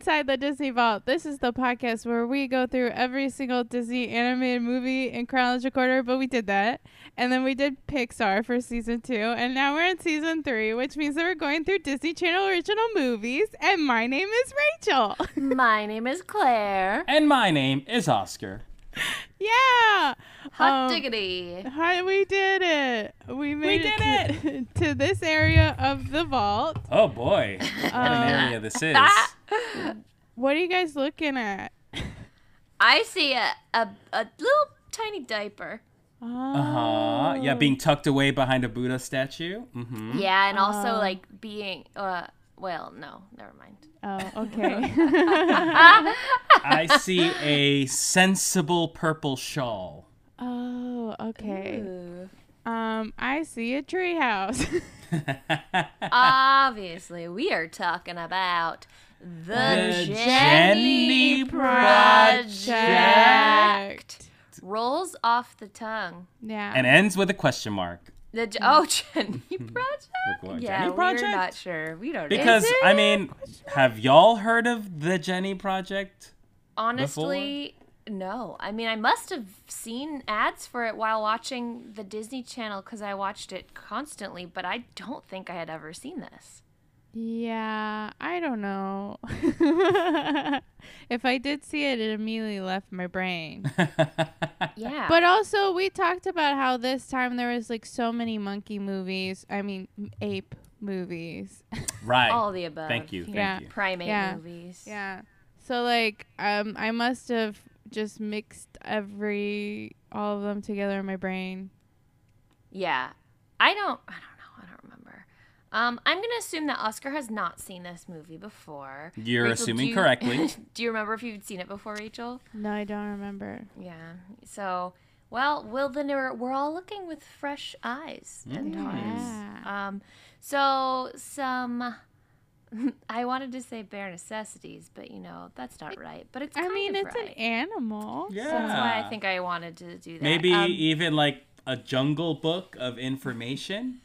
Inside the Disney Vault. This is the podcast where we go through every single Disney animated movie in chronological order, but we did that. And then we did Pixar for season two. And now we're in season three, which means that we're going through Disney Channel original movies. And my name is Rachel. My name is Claire. And my name is Oscar. yeah. Hot Um, diggity. Hi, we did it. We made did it, to, to this area of the vault. Oh boy, what an Uh, area this is. What are you guys looking at? I see a, a, a little tiny diaper. Uh huh. Yeah, being tucked away behind a Buddha statue. Mm-hmm. Yeah, and also Oh. like being uh well, no, never mind. Oh, okay. I see a sensible purple shawl. oh, okay. Ooh. Um, I see a treehouse. Obviously, we are talking about the, The Jenny Jenny Project. Rolls off the tongue. yeah. and ends with a question mark. The J- hmm. oh Jenny hmm. Project. Look Yeah, Jenny we're not sure. We don't know. Because I mean, have y'all heard of the Jenny Project? Honestly, no. I mean, I must have seen ads for it while watching the Disney Channel because I watched it constantly, but I don't think I had ever seen this. Yeah, I don't know. if I did see it, it immediately left my brain. Yeah. But also, we talked about how this time there was like so many monkey movies. I mean, ape movies. right. all the above. Thank you. Thank Yeah. you. Primate Yeah. movies. yeah. So like, um, I must have just mixed every all of them together in my brain. Yeah. I don't. I don't know. I don't remember. Um, I'm gonna assume that Oscar has not seen this movie before. You're Rachel, assuming do you- correctly. do you remember if you'd seen it before, Rachel? No, I don't remember. Yeah. So, well, well, then we're, we're all looking with fresh eyes and Mm. hearts. Yeah. Um, so some. I wanted to say bare necessities, but you know that's not right. But it's I mean, of it's right. an animal. Yeah. That's why I think I wanted to do that. Maybe Um, even like a jungle book of information.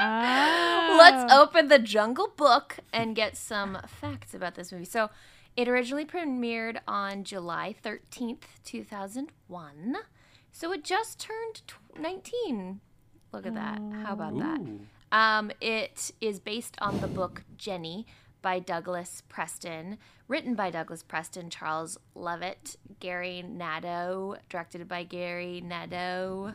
Oh. Let's open the Jungle Book and get some facts about this movie. So, it originally premiered on July 13th, 2001. So, it just turned tw- 19. Look at that. How about that? Um, it is based on the book Jenny by Douglas Preston, written by Douglas Preston, Charles Leavitt, Gary Nadeau, directed by Gary Nadeau.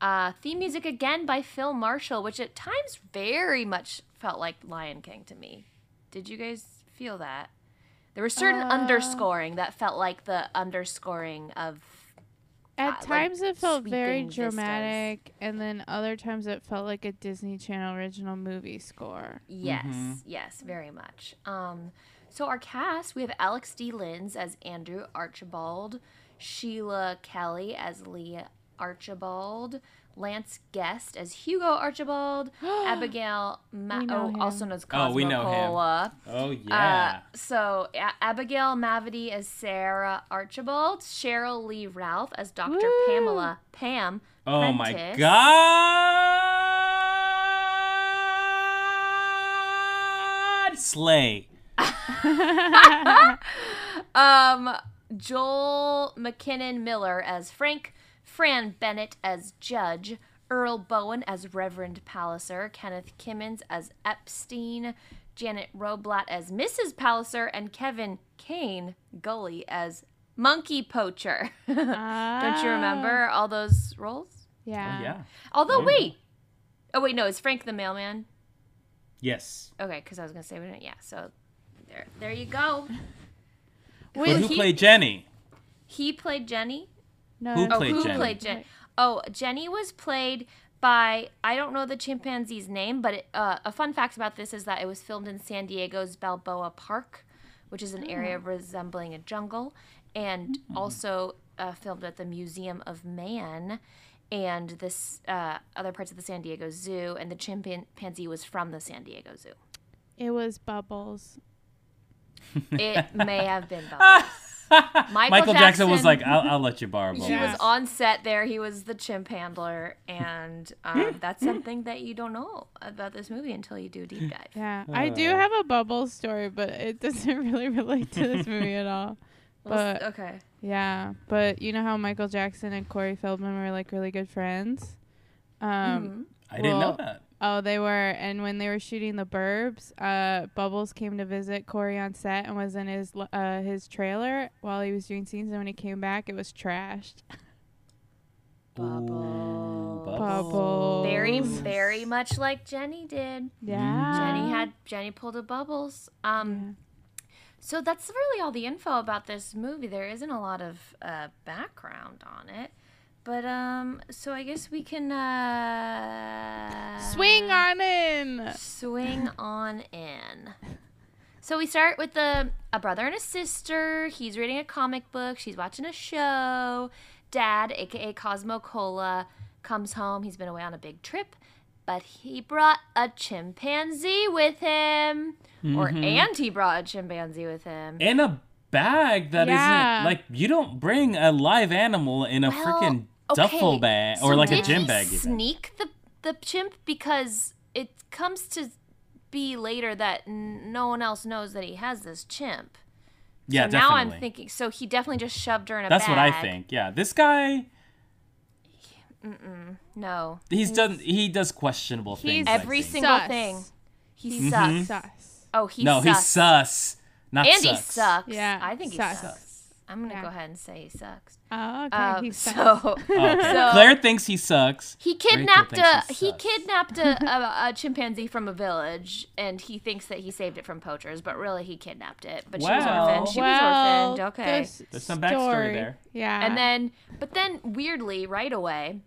Uh, theme music again by Phil Marshall, which at times very much felt like Lion King to me. Did you guys feel that? There was certain Uh, underscoring that felt like the underscoring of At uh, like, times it felt very sweeping vistas. dramatic, and then other times it felt like a Disney Channel original movie score. Yes, Mhm. yes, very much. Um, so our cast, we have Alex D. Linz as Andrew Archibald, Sheila Kelley as Leah Archibald, Lance Guest as Hugo Archibald, Abigail, Ma- oh, him. also known as Cosmo Oh, we know him. Cola. Oh Uh, yeah. so A- Abigail Mavity as Sarah Archibald, Cheryl Lee Ralph as Dr. Woo! Pamela Pam. oh my god. Slay. Um, Joel McKinnon Miller as Frank, Fran Bennett as Judge, Earl Boen as Reverend Palliser, Kenneth Kimmins as Epstein, Janet Rotblatt as Mrs. Palliser, and Kevin Kane Gully as Monkey Poacher. Don't you Ah. remember all those roles? Yeah. Oh, yeah. Although, Yeah. wait. Oh, wait, no, is Frank the mailman? Yes. Okay, because I was going to say, we didn't- yeah, so there, there you go. But Wait, who he- played Jenny? He played Jenny. No, Who that's- Oh, played who Jenny? played Jenny? Oh, Jenny was played by I don't know the chimpanzee's name, but it, uh, a fun fact about this is that it was filmed in San Diego's Balboa Park, which is an area resembling a jungle, and also uh, filmed at the Museum of Man and this uh, other parts of the San Diego Zoo, and the chimpanzee was from the San Diego Zoo. It was Bubbles. It may have been Bubbles. Michael, Jackson, was like, I'll, I'll let you borrow He. Yeah. was on set there. He was the chimp handler, and um, that's something that you don't know about this movie until you do a deep dive. Yeah, I do Uh. have a bubble story, but it doesn't really relate to this movie at all. Well, But okay. yeah, but you know how Michael Jackson and Corey Feldman were like really good friends. Um, Mhm. I didn't know that. Oh, they were, and when they were shooting the Burbs, uh, Bubbles came to visit Corey on set and was in his uh, his trailer while he was doing scenes. And when he came back, it was trashed. Bubbles. Bubbles. Very, very much like Jenny did. Yeah, Jenny had Jenny pulled a bubbles. Um, so that's really all the info about this movie. There isn't a lot of uh, background on it, but um, so I guess we can uh, swing on in. swing on in. So we start with the a brother and a sister. He's reading a comic book. She's watching a show. Dad, aka Cosmo Cola, comes home. He's been away on a big trip, but he brought a chimpanzee with him, or and he brought a chimpanzee with him. In a bag that Yeah. not like you don't bring a live animal in a Well, freaking okay, duffel bag or so like a did gym he bag. even. Sneak the the chimp because it comes to be later that n- no one else knows that he has this chimp. Yeah, so definitely. now I'm thinking. So he definitely just shoved her in a That's bag. what I think. Yeah, this guy, No, he's done. He does questionable He's things. I every think. single Sus. thing. He He's mm-hmm. sucks. sus. Oh, he sucks. no, sucks. he's sus, not and he sucks. sucks. Yeah, I think he sus. sucks. I'm gonna Yeah. go ahead and say he sucks. Oh, okay. Um, he's sus. so Oh, okay. So- Claire thinks he sucks. he kidnapped a he's he kidnapped a, a, a chimpanzee from a village, and he thinks that he saved it from poachers, but really he kidnapped it. But she was orphaned. She well, was orphaned. Okay. this There's some backstory story- there. Yeah, And then, but then weirdly, right away,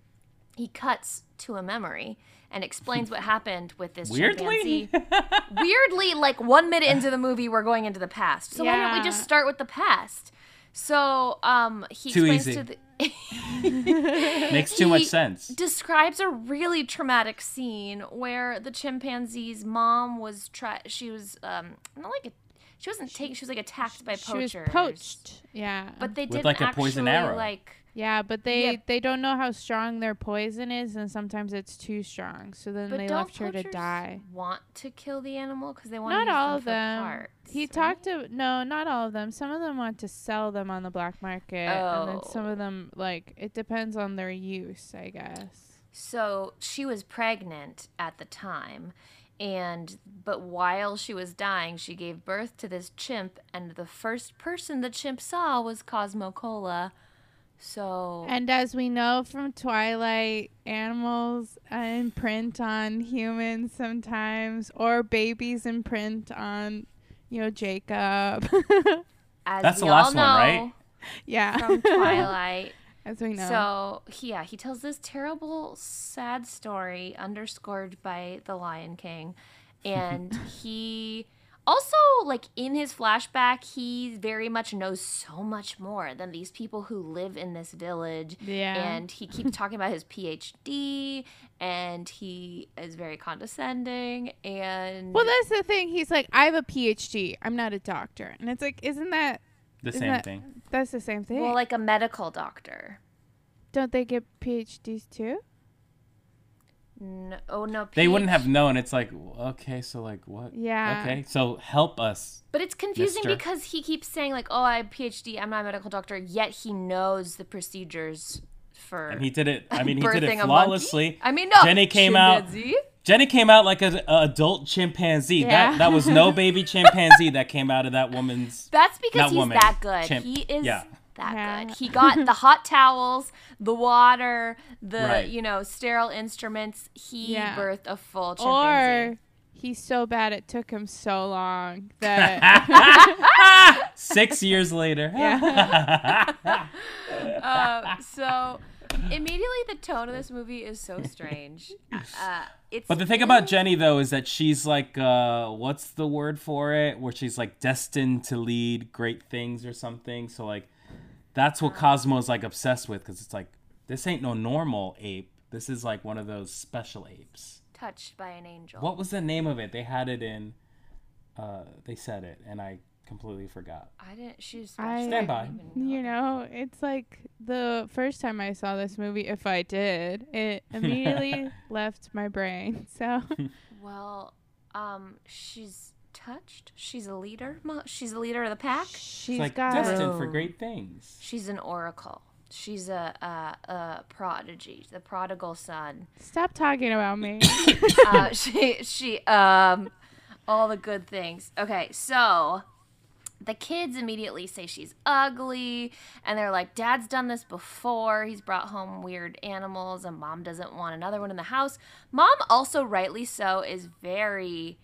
he cuts to a memory and explains what happened with this Weirdly, chimpanzee. Weirdly, like one minute into the movie, we're going into the past. So why don't we just start with the past? So, um, he Too explains easy. to the. makes too much sense. Describes a really traumatic scene where the chimpanzee's mom was try. She was um not like a. She wasn't taken. She was like attacked by poachers. she was poached. Yeah, But they With, didn't like, a actually poison arrow. like. Yeah, but they they don't know how strong their poison is, and sometimes it's too strong. So then But they left her to die. Want to kill the animal because they want Not all of them. parts, he right? talked to no, not all of them. Some of them want to sell them on the black market, and then some Oh. of them like it depends on their use, I guess. So she was pregnant at the time, and but while she was dying, she gave birth to this chimp, and the first person the chimp saw was Cosmo Cola. So And as we know from Twilight, animals imprint on humans sometimes, or babies imprint on, you know, Jacob. as That's the we all last know one, right? yeah, from Twilight. as we know. So yeah, he tells this terrible, sad story underscored by the Lion King, and he also like in his flashback, he very much knows so much more than these people who live in this village. Yeah. and he keeps talking about his PhD, and he is very condescending, and well, that's the thing. He's like, I have a PhD. I'm not a doctor, and it's like, isn't that The isn't same that- thing. that's the same thing? well, like a medical doctor. Don't they get PhDs too? No, oh no, They wouldn't have known. It's like, okay, so like what? Yeah. Okay, so help us. But it's confusing Mister. because he keeps saying like, "Oh, I have a PhD. I'm not a medical doctor." Yet he knows the procedures for And he did it. I mean, he did it a flawlessly. I mean, no. Jenny came out- Jenny came out like an adult chimpanzee. Yeah. That that was no baby chimpanzee that came out of that woman's. That's because Not he's woman, that good. chimp. He is Yeah. That Yeah. good. He got the hot towels, the water, the Right. you know sterile instruments. He Yeah. birthed a full chimpanzee. Or he's so bad it took him so long that Six years later. uh, so immediately the tone of this movie is so strange. Uh, it's But the thing about Jenny though is that she's like, uh, what's the word for it? Where she's like destined to lead great things or something. So like, that's what Cosmo's like obsessed with because it's like this ain't no normal ape. This is like one of those special apes. touched by an angel. What was the name of it? They had it in. Uh, they said it, and I completely forgot. I didn't. She's. I- Stand by. You know, it's like the first time I saw this movie, if I did, it immediately left my brain. So Well, um, she's touched. She's a leader. She's a leader of the pack. she's It's like got destined for great things. She's an oracle. She's a, a, a prodigy, the prodigal son. Stop talking about me. uh, she she um all the good things. Okay, so the kids immediately say she's ugly and they're like dad's done this before he's brought home weird animals and mom doesn't want another one in the house mom also rightly so is very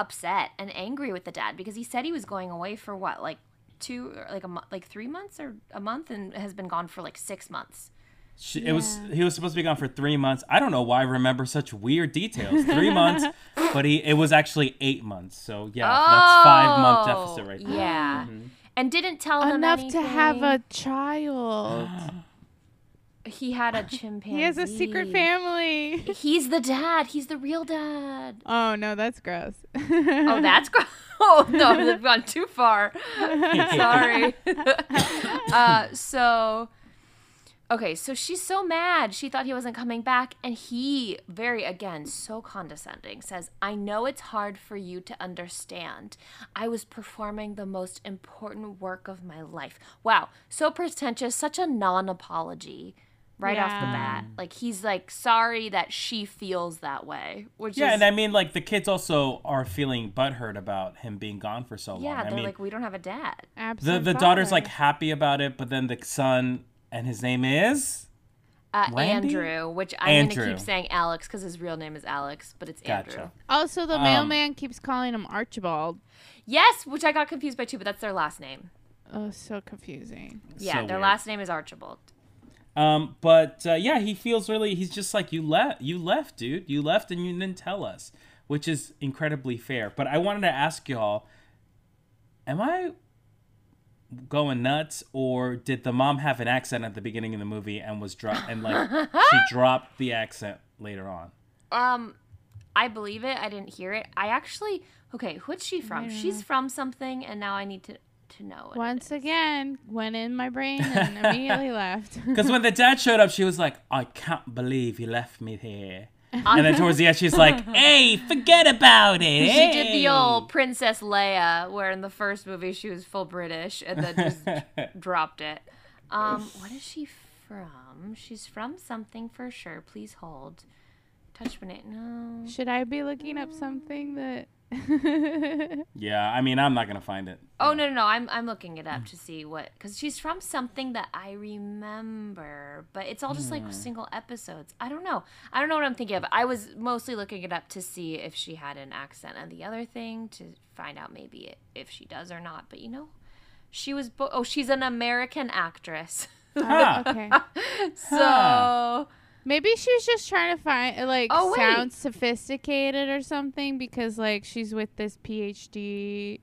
upset and angry with the dad because he said he was going away for what like two or like a mo- like three months or a month and has been gone for like six months She, It was he was supposed to be gone for three months. I don't know why I remember such weird details. Three months, but he it was actually eight months. So yeah, that's five month Oh, deficit right there. Oh, yeah mm-hmm. and didn't tell him Enough to have a child. He had a chimpanzee. he has a secret family. He's the dad. He's the real dad. Oh no, that's gross. Oh, that's gross. Oh no, they've gone too far. Sorry. uh, so, okay, so she's so mad. She thought he wasn't coming back, and he, very again, so condescending, says, "I know it's hard for you to understand. I was performing the most important work of my life." Wow, so pretentious. Such a non-apology. Right off the bat, like he's like sorry that she feels that way, which Yeah, is and I mean, like the kids also are feeling butthurt about him being gone for so long. yeah, they're mean, like we don't have a dad. Absolutely. the the daughter's like happy about it, but then the son and his name is Uh, Andrew, which I'm Andrew. gonna keep saying Alex because his real name is Alex, but it's Andrew. Also, the Um, mailman keeps calling him Archibald. Yes, which I got confused by too, but that's their last name. Oh, so confusing. Yeah, So their weird. last name is Archibald. Um, but uh, yeah, he feels really. He's just like you left. You left, dude. You left, and you didn't tell us, which is incredibly fair. But I wanted to ask y'all: Am I going nuts, or did the mom have an accent at the beginning of the movie and was dropped and like she dropped the accent later on? Um, I believe it. I didn't hear it. I actually okay. What's she from? She's from something, and now I need to to know. What Once is. again, went in my brain and immediately left. Because when the dad showed up, she was like, "I can't believe he left me here." And then towards the end, she's like, "Hey, forget about it." She did the old Princess Leia, where in the first movie she was full British and then just dropped it. Um, what is she from? She's from something for sure. Please hold. Touch banana. No. Should I be looking up something that? Yeah, I mean, I'm not gonna find it. Oh no no no! I'm I'm looking it up to see what because she's from something that I remember, but it's all just like hmm. single episodes. I don't know. I don't know what I'm thinking of. I was mostly looking it up to see if she had an accent, and the other thing to find out maybe if she does or not. But you know, she was bo- oh she's an American actress, Huh. Ah. okay. so Huh. Maybe she was just trying to find uh, like Oh, sound sophisticated or something because like she's with this PhD.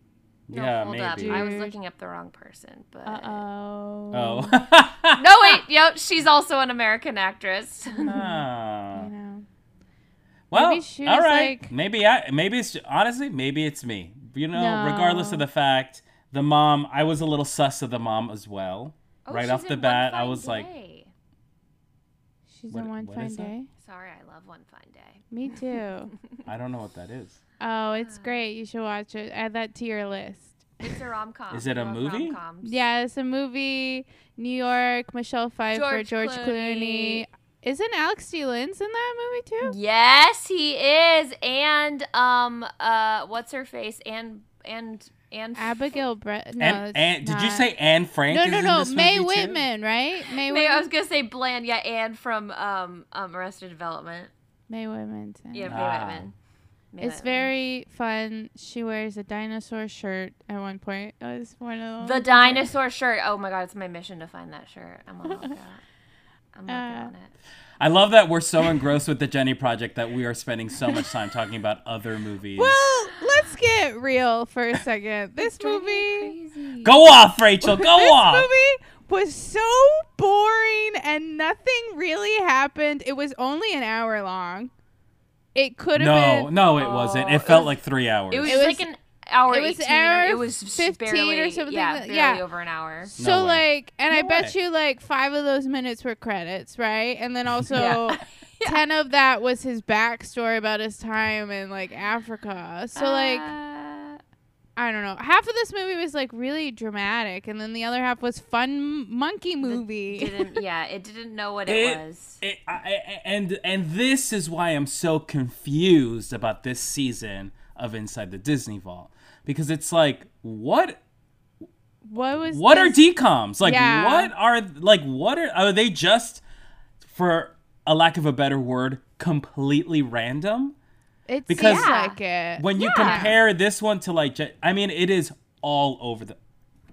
no, yeah, hold maybe. up. I was looking up the wrong person, but Uh oh. Oh. no wait, yep, she's also an American actress. Ah. You know. Well, Maybe she all was, right. like- maybe I. Maybe it's honestly. Maybe it's me. You know, No. regardless of the fact, the mom. I was a little sus of the mom as well. Oh, right off the bat, I Fine was like, Day. She's What- in one fine is that? day. Sorry, I love One Fine Day. Me too. I don't know what that is. oh, it's great. You should watch it. Add that to your list. It's a rom com. Is it a movie? Yeah, it's a movie. New York, Michelle Pfeiffer, George George, Clooney. Clooney. Isn't Alex D. Linz in that movie too? Yes, he is. And um, uh, what's her face? And and and Abigail Brett. No, and, it's and did you say Anne Frank? No, is no, no. Mae movie too? Whitman, right? Mae Mae, I was gonna say Bland. Yeah, and from um, um Arrested Development. Mae Whitman's in. Yeah, Mae Ah. Whitman. Mae It's Whitman. very fun. She wears a dinosaur shirt at one point. It was one of the those. dinosaur shirt. Oh my god, it's my mission to find that shirt. I'm on the lookout. I'm working Uh, on it. I love that we're so engrossed with the Jenny Project that we are spending so much time talking about other movies. Well, let's get real for a second. This movie. Go off, Rachel. Go this off. This movie was so boring and nothing really happened. It was only an hour long. It could have No, been. no, no, it wasn't. It it felt was- like three hours. It was, It was- like an hour It was 18 or- hour it was 15 or something yeah, like- barely yeah. over an hour. So No like, and I No bet you like five of those minutes were credits, right? And then also Yeah. ten of that was his backstory about his time in like Africa. So like, Uh, I don't know. Half of this movie was like really dramatic, and then the other half was fun monkey movie. didn't yeah, it didn't know what it, It- was. It, I, I- and and this is why I'm so confused about this season of Inside the Disney Vault because it's like what what was what are this? decoms like Yeah. what are like what are are they just for a lack of a better word completely random It because- seems Yeah. like it. when you Yeah. compare this one to like I mean it is all over the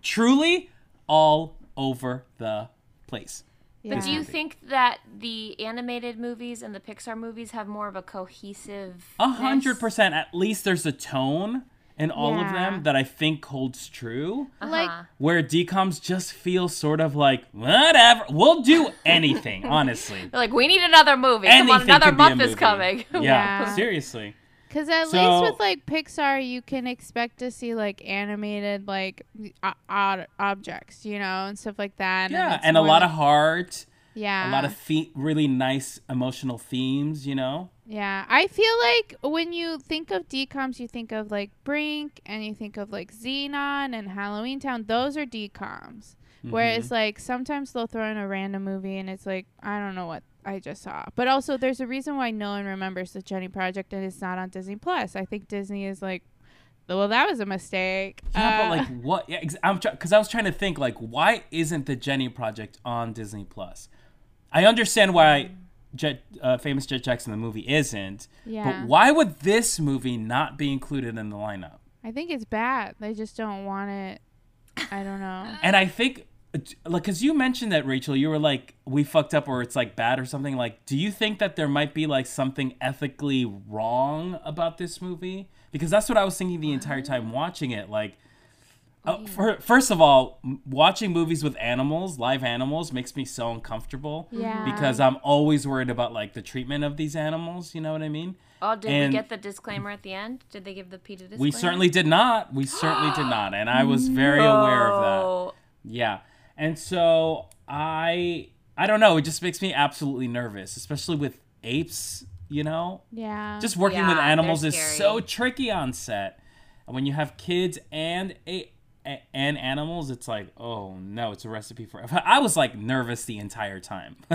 truly all over the place yeah. Do you think that the animated movies and the Pixar movies have more of a cohesive? A hundred percent. At least there's a tone in all of them that I think holds true. like Uh-huh. Where decoms just feel sort of like whatever. We'll do anything, honestly. They're like, we need another movie. Come on, another could be a month is coming. Yeah, Yeah. seriously. Because at So- least with like Pixar, you can expect to see like animated like odd objects, you know, and stuff like that. Yeah, it's and a lot like- of heart, yeah, a lot of the- really nice emotional themes. You know. yeah. I feel like when you think of decoms, you think of like Brink, and you think of like Zenon and Halloween Town. Those are decoms. Mm-hmm. Whereas like sometimes they'll throw in a random movie, and it's like I don't know what I just saw. But also, there's a reason why no one remembers the Jenny Project, and it's not on Disney Plus. I think Disney is like. Well, that was a mistake. Yeah, Uh, but like what? Yeah, ex- I'm because I was trying to think like why isn't the Jenny Project on Disney Plus? I understand why Jett, uh, famous Jett Jackson the movie isn't, Yeah. but why would this movie not be included in the lineup? I think it's bad. They just don't want it. I don't know. And I think like because you mentioned that Rachel, you were like we fucked up or it's like bad or something. Like, do you think that there might be like something ethically wrong about this movie? Because that's what I was thinking the entire time watching it. Like. Uh, for, first of all, watching movies with animals, live animals, makes me so uncomfortable. Yeah. Because I'm always worried about like the treatment of these animals. You know what I mean? Oh, did And- we get the disclaimer at the end? Did they give the PETA disclaimer? We certainly did not. We certainly did not, and I was very aware of that. Oh, Yeah. And so I I don't know, it just makes me absolutely nervous, especially with apes, you know? Yeah. Just working with animals is so tricky on set. And when you have kids and a, a- and animals, it's like, oh no, it's a recipe for. I was like nervous the entire time.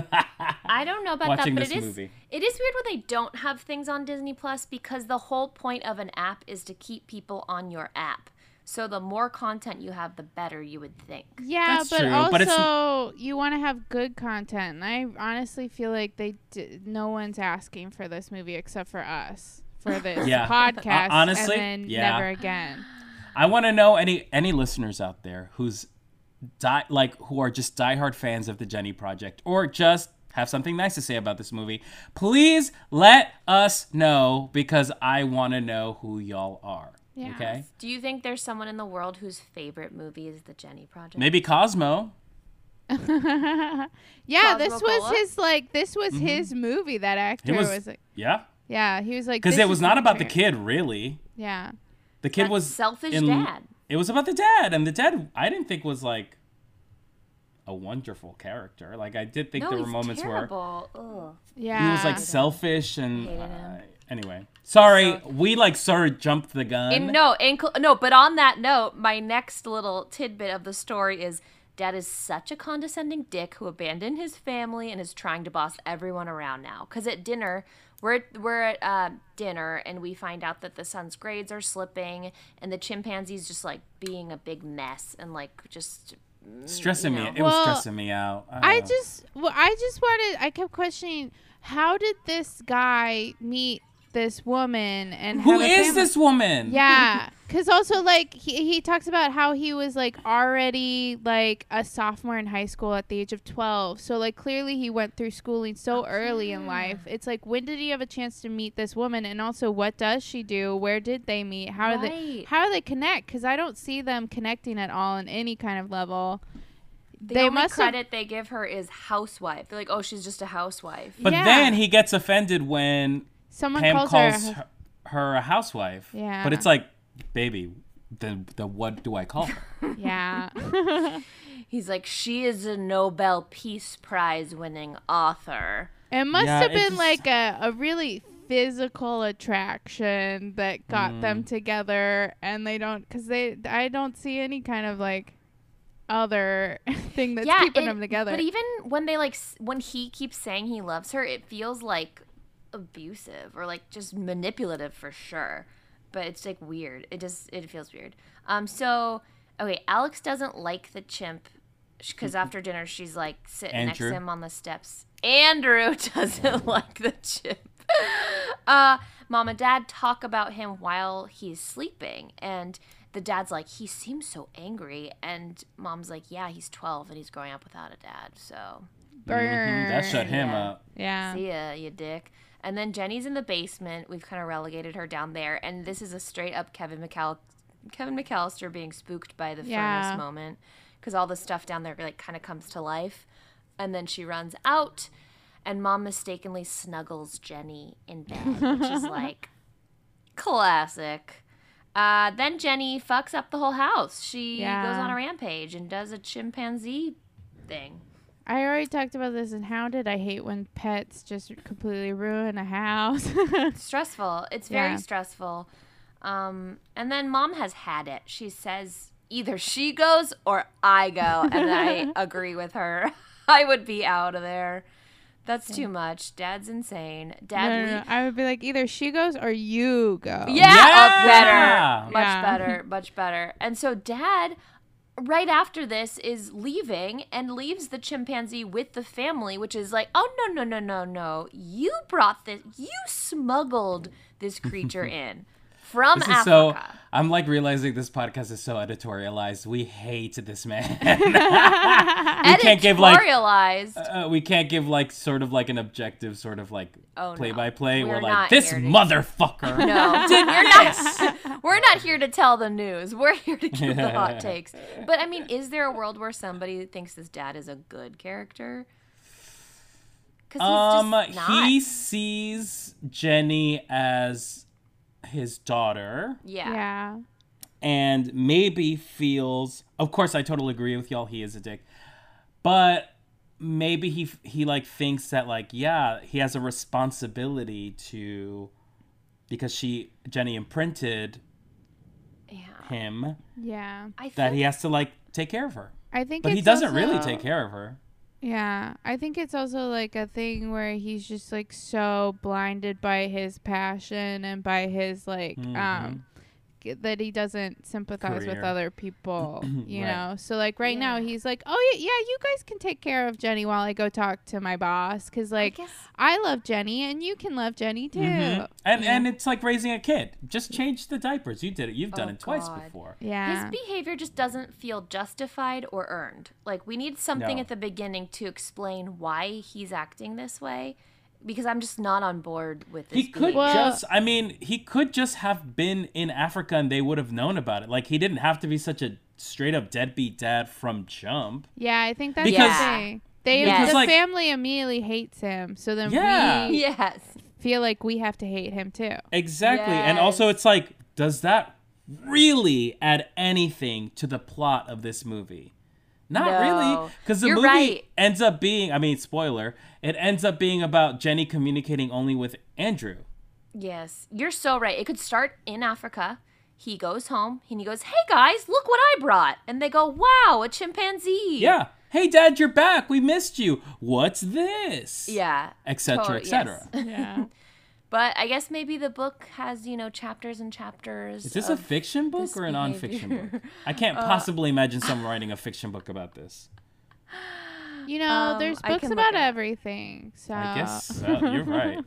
I don't know about Watching that, but this it is movie. it is weird when they don't have things on Disney Plus because the whole point of an app is to keep people on your app. So the more content you have, the better you would think. yeah, That's but true, also but it's- you want to have good content. And I honestly feel like they d- no one's asking for this movie except for us for this Yeah. podcast. Uh, honestly, and then yeah. never again. I want to know any any listeners out there who's die like who are just diehard fans of the Jenny Project or just have something nice to say about this movie. Please let us know because I want to know who y'all are. Yeah. Okay. Do you think there's someone in the world whose favorite movie is The Jenny Project? Maybe Cosmo. yeah, this was Cosmo-Cola? his like this was mm-hmm. his movie. That actor was, was, like yeah. yeah, he was like Because it was not about the kid, really. Yeah. The kid That was selfish in- dad. It was about the dad, and the dad I didn't think was like a wonderful character. Like I did think no, there were he's moments where terrible. Ugh. Yeah. he was like selfish and uh, anyway sorry we like sort of jumped the gun And no, and no, but on that note, my next little tidbit of the story is Dad is such a condescending dick who abandoned his family and is trying to boss everyone around now. Because at dinner, we're we're at uh, dinner and we find out that the son's grades are slipping and the chimpanzee's just like being a big mess and like just stressing you me know. it was stressing me out I don't just well, I just wanted I kept questioning how did this guy meet this woman and who have a is family? this woman Yeah, because also like he he talks about how he was like already like a sophomore in high school at the age of twelve. So like clearly he went through schooling so oh, early in life. It's like when did he have a chance to meet this woman? And also what does she do? Where did they meet? How do they how do they connect? Because I don't see them connecting at all in any kind of level. the they only must have credit they give her is housewife. They're like, oh, she's just a housewife. but Yeah. then he gets offended when someone pam calls, calls her. her, her a housewife Yeah. but it's like baby then then what do I call her? Yeah. He's like, she is a Nobel Peace Prize winning author. it must Yeah, have been just- like a, a really physical attraction that got Mm. them together and they don't because they I don't see any kind of like other thing that's keeping it- them together. But even when they like, when he keeps saying he loves her, it feels like abusive or like just manipulative for sure. But it's like weird. It just it feels weird. Um. So okay, Alex doesn't like the chimp because after dinner she's like sitting next to him on the steps. Andrew doesn't like the chimp. uh, mom and dad talk about him while he's sleeping, and the dad's like, he seems so angry, and mom's like, yeah, he's 12 and he's growing up without a dad, so Burn. That shut him Yeah. up. Yeah. see ya, you dick. And then Jenny's in the basement. We've kind of relegated her down there, and this is a straight up Kevin McAll- Kevin McAllister being spooked by the Yeah. furnace moment because all the stuff down there like kind of comes to life, and then she runs out, and mom mistakenly snuggles Jenny in bed, which is like classic. Uh, then Jenny fucks up the whole house. She goes on a rampage and does a chimpanzee thing. I already talked about this and how did I hate when pets just completely ruin a house. stressful. It's very Yeah. stressful. Um, and then mom has had it. She says either she goes or I go, and I agree with her. I would be out of there. That's too much. Dad's insane. Dad, no, no, no. I would be like either she goes or you go. yeah, Yeah! oh, better, much Yeah. better, much better. And so dad, right after this, is leaving and leaves the chimpanzee with the family, which is like, oh no, no, no, no, no, you brought this, you smuggled this creature in from This Africa. so. I'm like realizing this podcast is so editorialized. We hate this man. we can't give like Editorialized. uh, we can't give like sort of like an objective sort of like Oh, no. play by play. We're We're like this motherfucker. No, did you're not. We're not here to tell the news. We're here to give the hot takes. But I mean, is there a world where somebody thinks this dad is a good character? Um, he sees Jenny as his daughter. yeah. Yeah. and maybe feels of course i totally agree with y'all he is a dick but maybe he he like thinks that like yeah he has a responsibility to because she jenny imprinted Yeah. him Yeah. I think that he has to like take care of her I think but he doesn't really take care of her Yeah, I think it's also like a thing where he's just like so blinded by his passion and by his like um g- that he doesn't sympathize with other people, you Right. know. So like right now he's like, "Oh yeah, yeah, you guys can take care of Jenny while I go talk to my boss cuz like I I, love Jenny and you can love Jenny too." Mhm. and Yeah. and it's like raising a kid just change the diapers you did it you've done Oh, it twice God. before Yeah. his behavior just doesn't feel justified or earned. Like we need something No. at the beginning to explain why he's acting this way. Because I'm just not on board with this. He could behavior. Well- just, I mean, he could just have been in Africa and they would have known about it. Like, he didn't have to be such a straight up deadbeat dad from jump. yeah, I think that's Because- the thing. They Because, the like- family immediately hates him. So then Yeah. we Yes. feel like we have to hate him too. Exactly. And also, it's like, does that really add anything to the plot of this movie? Not No. really. Because the You're movie right. ends up being, I mean, spoiler, it ends up being about Jenny communicating only with Andrew. Yes, you're so right. It could start in Africa. He goes home and he goes, "Hey guys, look what I brought!" And they go, "Wow, a chimpanzee!" Yeah. Hey, Dad, you're back. We missed you. What's this? yeah, Etc. To- Etc. yes. Yeah. But I guess maybe the book has you know chapters and chapters. Is this a fiction book or a nonfiction behavior. book? I can't possibly uh, imagine someone writing a fiction book about this. You know, Um, there's books about everything. So I guess so. You're right.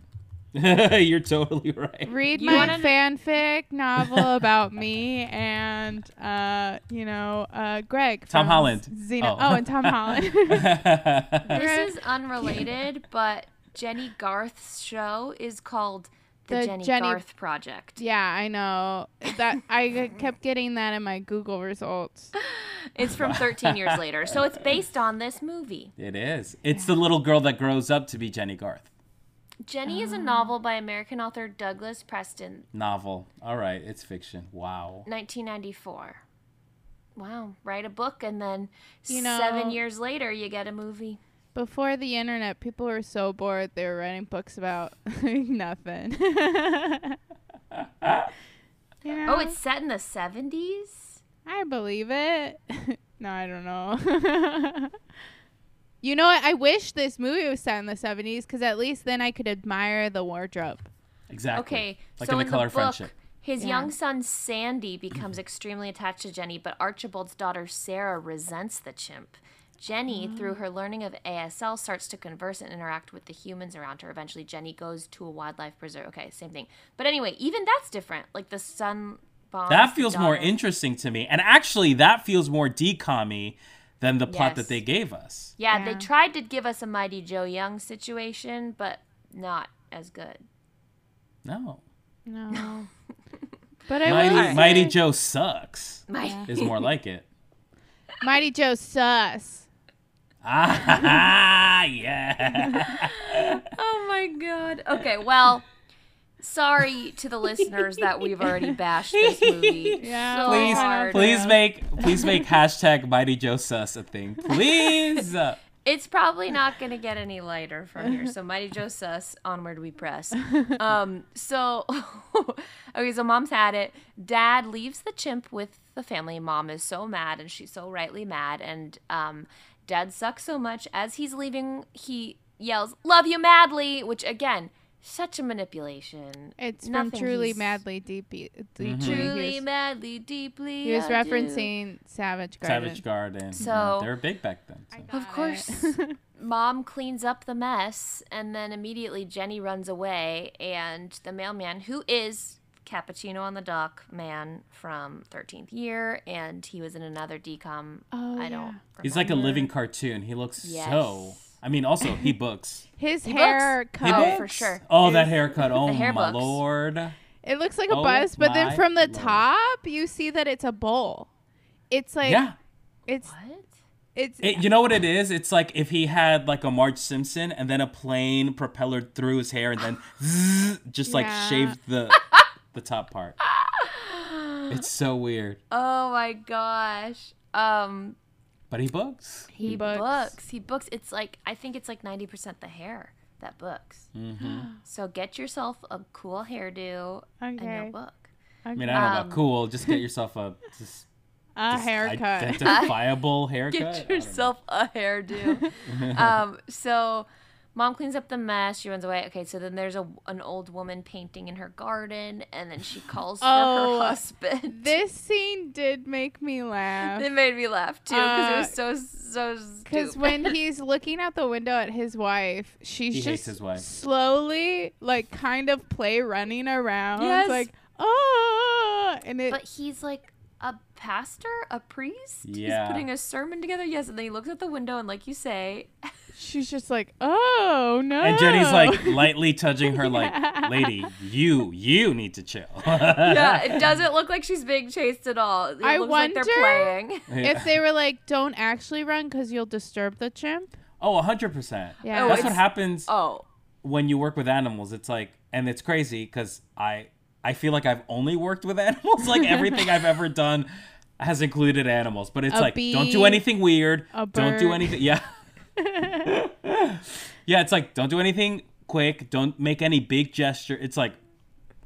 you're totally right. read You my wanna- fanfic novel about me and uh, you know, uh, Greg. Tom Holland. Xeno- Oh. oh. and Tom Holland. This is unrelated, but Jennie Garth's show is called the, The Jenny, Jenny- Garth Project. yeah, I know that. I kept getting that in my Google results. It's from 13 years later, so it's based on this movie. it is. It's the little girl that grows up to be Jennie Garth. Jenny is a novel by American author Douglas Preston, Novel. All right, it's fiction. Wow. 1994. Wow, write a book and then You know- seven years later you get a movie. Before the internet, people were so bored they were writing books about nothing. you oh, know? Oh, it's set in the 70s? I believe it. no, I don't know. you know what? I wish this movie was set in the 70s because at least then I could admire the wardrobe. Exactly. Okay, Like so in the in color the of book, friendship. his Yeah. young son Sandy becomes extremely attached to Jenny, but Archibald's daughter Sarah resents the chimp. Jenny, through mm. her learning of ASL, starts to converse and interact with the humans around her. Eventually, Jenny goes to a wildlife preserve. Okay, same thing. But anyway, even that's different. Like the son bonds. That the feels more interesting to me. And actually, that feels more decommy than the plot Yes. that they gave us. Yeah, Yeah. they tried to give us a Mighty Joe Young situation, but not as good. No. No. but I Mighty, will say, Mighty Joe sucks Mighty. is more like it. Mighty Joe sus. Ah, yeah. Oh my god. Okay, well, sorry to the listeners that we've already bashed this movie. Yeah, so Please, hard. please make, please make hashtag Mighty Joe sus a thing, please. It's probably not gonna get any lighter from here. So Mighty Joe Sus, onward we press. Um, so okay, so mom's had it. Dad leaves the chimp with the family. Mom is so mad, and she's so rightly mad. And um, Dad sucks so much as he's leaving. He yells, "Love you madly," which again, such a manipulation. It's Nothing from Truly he's- Madly Deeply. deeply. Mm-hmm. Truly He was, madly, deeply. he was I do. referencing Savage Garden. Savage Garden. So- yeah, they were big back then. so. Of course. Mom cleans up the mess, and then immediately Jenny runs away, and the mailman, who is Cappuccino on the Dock man from 13th Year, and he was in another decom. Oh, I yeah. don't. He's like a living cartoon. He looks Yes. so. I mean, also he books. His He hair books. cut. Oh, He for sure. Oh, that haircut. Oh hair my books. lord. It looks like a Oh buzz, but then from the lord. top, you see that it's a bowl. It's like yeah. it's What? it's It, you know what it is? It's like if he had like a Marge Simpson and then a plane propellered through his hair and then zzz, just like Yeah. shaved the the top part. It's so weird. Oh my gosh. Um, But he books. he, He books. books. He books. It's like I think it's like 90% the hair that books. hmm So get yourself a cool hairdo and okay. you'll book. I mean, I don't know Um, about cool. Just get yourself a just, a just haircut. identifiable haircut. Get yourself a hairdo. um, so mom cleans up the mess. She runs away. Okay, so then there's a an old woman painting in her garden, and then she calls for Oh, her husband. this scene did make me laugh. it made me laugh too because it Uh, was so so Because when he's looking out the window at his wife, she's He just his wife. slowly, like, kind of play running around. Yes. Like, oh, and it. but he's like a pastor, a priest. Yeah. He's putting a sermon together. Yes, and then he looks out the window and, like you say, she's just like, oh no. And Jenny's like lightly touching her, like, lady, you, you need to chill. yeah, it doesn't look like she's being chased at all. It I looks like they're wonder- playing. if they were like, don't actually run because you'll disturb the chimp. Oh, 100%. Yeah. Oh, That's what happens Oh, when you work with animals. It's like, and it's crazy because I, I feel like I've only worked with animals. Like everything I've ever done has included animals. But it's A like, don't do anything weird. a Don't do anything. Yeah. yeah, it's like, don't do anything quick. Don't make any big gesture. It's like,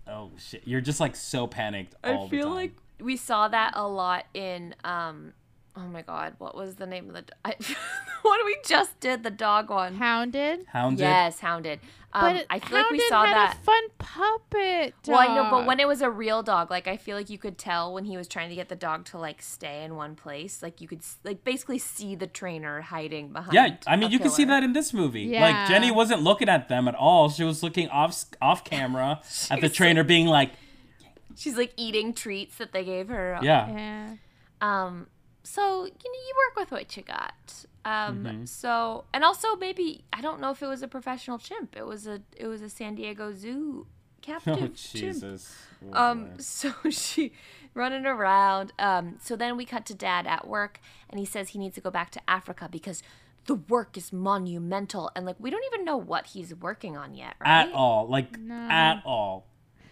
oh shit. You're just like so panicked all I feel like we saw that a lot in um oh my god, what was the name of the do- I, what we just did the dog one? Hounded. Hounded. Yes, Hounded. Um, but I feel like we saw had that. a fun puppet. well, I know, but when it was a real dog, like I feel like you could tell when he was trying to get the dog to like stay in one place. Like you could like basically see the trainer hiding behind. Yeah, I mean, a you can see that in this movie. Yeah. Like Jenny wasn't looking at them at all. She was looking off off camera at the was trainer, being like, She's like eating treats that they gave her. "Yeah, Yeah. Um, so you know, you work with what you got. Um, Mm-hmm. so and also maybe I don't know if it was a professional chimp. It was a it was a San Diego Zoo captive oh chimp. Jesus." Oh, Um, boy. so she running around. Um, so then we cut to dad at work, and he says he needs to go back to Africa because the work is monumental and like we don't even know what he's working on yet, right? At all. Like, No. at all.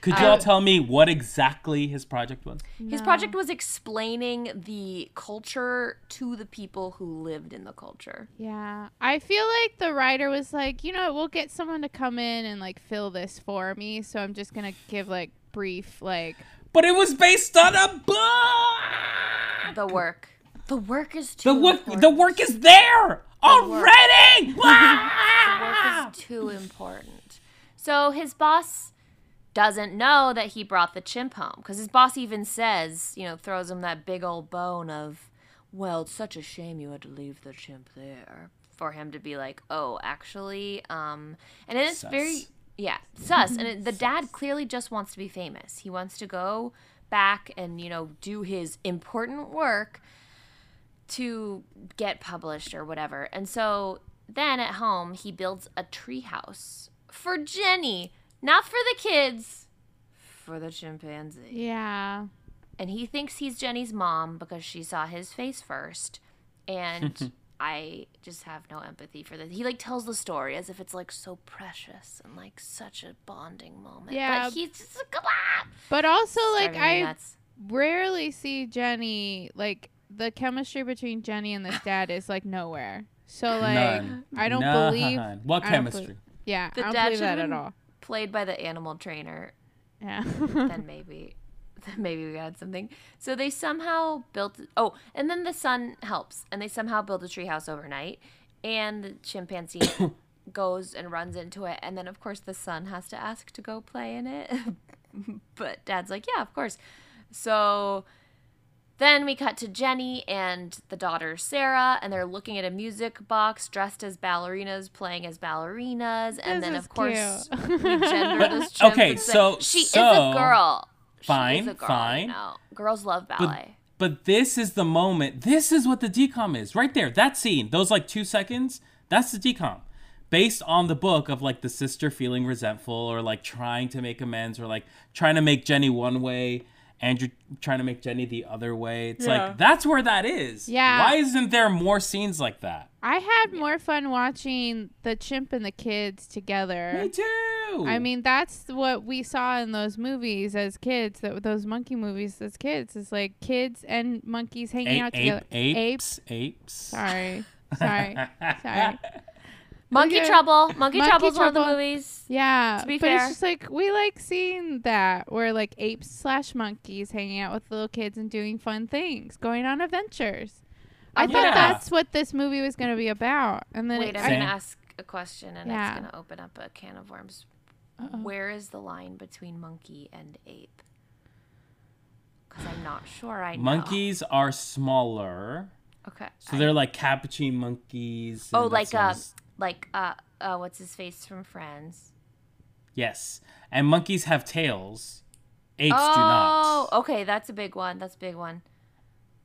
Could um, y'all tell me what exactly his project was? His project was explaining the culture to the people who lived in the culture. Yeah. I feel like the writer was like, you know, we'll get someone to come in and like fill this for me. So I'm just going to give like brief, like, But it was based on a book! The work. The work is too The work, important. the work is there already! The Wah! work is too important. So his boss doesn't know that he brought the chimp home because his boss even says, you know, throws him that big old bone of, well, it's such a shame you had to leave the chimp there for him to be like, oh, actually, um, and it's Sus. very, yeah, sus. And it, the dad clearly just wants to be famous. He wants to go back and you know do his important work to get published or whatever. And so then at home, he builds a treehouse for Jenny, not for the kids, for the chimpanzee. yeah. And he thinks he's Jenny's mom because she saw his face first. And I just have no empathy for this. He like tells the story as if it's like so precious and like such a bonding moment. Yeah. But he's just like, come on. But also, like, I nuts. rarely see Jenny, like, the chemistry between Jenny and this dad is like nowhere. So, like, None. I don't None. believe. What I don't chemistry? believe- Yeah, The I don't dad believe that should've at all. Played by the animal trainer Yeah. then maybe then maybe we got something. So they somehow built oh, and then the son helps and they somehow build a treehouse overnight and the chimpanzee goes and runs into it and then of course the son has to ask to go play in it. but dad's like, "Yeah, of course." So then we cut to Jenny and the daughter Sarah, and they're looking at a music box dressed as ballerinas, playing as ballerinas, and This then is of course cute. we gender this chimp Okay, and say, so- she is a girl. Fine, a girl, fine. You know? Girls love ballet. But this is the moment. This is what the DCOM is right there. That scene, those like two seconds, that's the DCOM. Based on the book of like the sister feeling resentful or like trying to make amends or like trying to make Jenny one way, Andrew trying to make Jenny the other way. It's Yeah. like that's where that is. Yeah. Why isn't there more scenes like that? I had more fun watching the chimp and the kids together. Me too. I mean, that's what we saw in those movies as kids. That those monkey movies as kids is like kids and monkeys hanging A- out together. ape, apes, apes. Sorry, sorry, sorry. Monkey Okay. Trouble. Monkey, Monkey Trouble's one of the movies. Yeah, To be but fair. it's just like we like seeing that where like apes slash monkeys hanging out with little kids and doing fun things, going on adventures. I I'm thought gonna- that's what this movie was going to be about, and then Wait, it, I'm going to ask a question and Yeah. it's going to open up a can of worms. Uh-oh. Where is the line between monkey and ape? Because I'm not sure I know. Monkeys are smaller, Okay. so I- they're like capuchin monkeys. Oh, like that's uh, like uh, uh, what's his face from Friends? Yes. And monkeys have tails. Apes oh, do not. Oh, okay, that's a big one. That's a big one.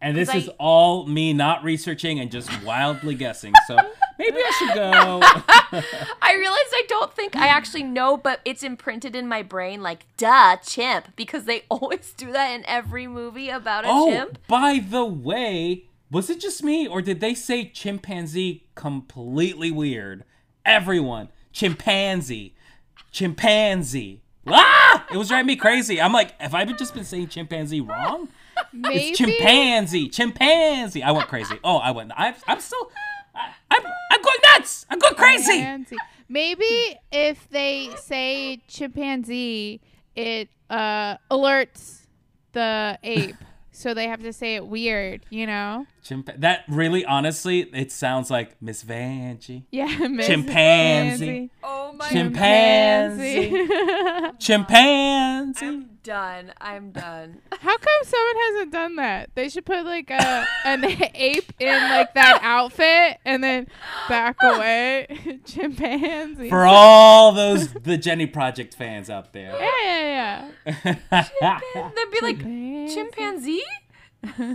And this 'cause is all me not researching and just wildly guessing. So maybe I should go. I realized I don't think I actually know, but it's imprinted in my brain like, duh, chimp, because they always do that in every movie about a oh, chimp. by the way, was it just me or did they say chimpanzee completely weird? Everyone, chimpanzee, chimpanzee. Ah! It was driving me crazy. I'm like, have I been just been saying chimpanzee wrong? maybe It's chimpanzee, chimpanzee. I went crazy. Oh, I went. I, I'm still. I, I'm. I'm going nuts. I'm going crazy. Chimpanzee. Maybe if they say chimpanzee, it uh, alerts the ape, so they have to say it weird. You know? Chimpa- that really, honestly, it sounds like Miss Vanjie. Yeah. Miss Chimpanzee. Oh my Chimpanzee. Chimpanzee. Chimpanzee. I'm done. I'm done. How come someone hasn't done that? They should put like a an ape in like that outfit and then back away. Chimpanzee. For all those the Jennie Project fans out there. yeah, yeah, yeah. They'd be like, Chimpanzee. chimpanzee?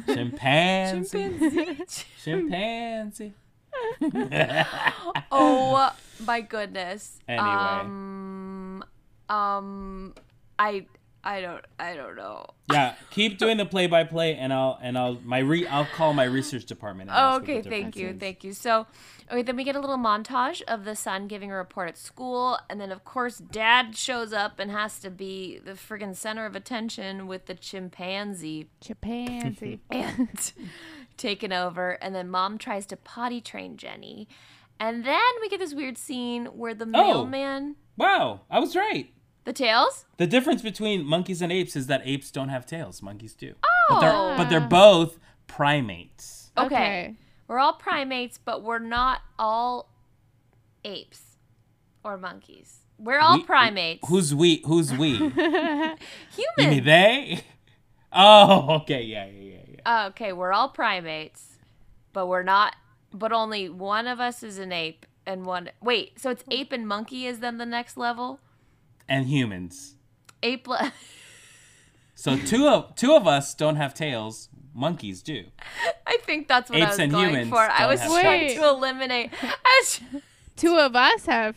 Chimpanzee. Chimpanzee. Chimpanzee. oh my goodness. Anyway. Um, um, I I don't. I don't know. Yeah, keep doing the play by play, and I'll and I'll my re I'll call my research department. and Oh, okay, thank you, is. thank you. So, okay, then we get a little montage of the son giving a report at school, and then of course dad shows up and has to be the friggin' center of attention with the chimpanzee Chimpanzee. and taken over, and then mom tries to potty train Jenny, and then we get this weird scene where the Oh. mailman, Wow, I was right. The tails, The difference between monkeys and apes is that apes don't have tails. Monkeys do. But oh. they're but they're both primates. okay. We're all primates, but we're not all apes or monkeys. We're all We- primates. Who's we? Who's we? you human? mean they? Oh, okay, yeah, yeah, yeah, yeah. Uh, okay, we're all primates, but we're not. But only one of us is an ape, and one. Wait, so it's hmm. ape and monkey is then the next level. And humans. Ape. Le- So two of two of us don't have tails. Monkeys do. I think that's what I Apes was and going humans for. I was trying tails. to eliminate. I was, Two of us have.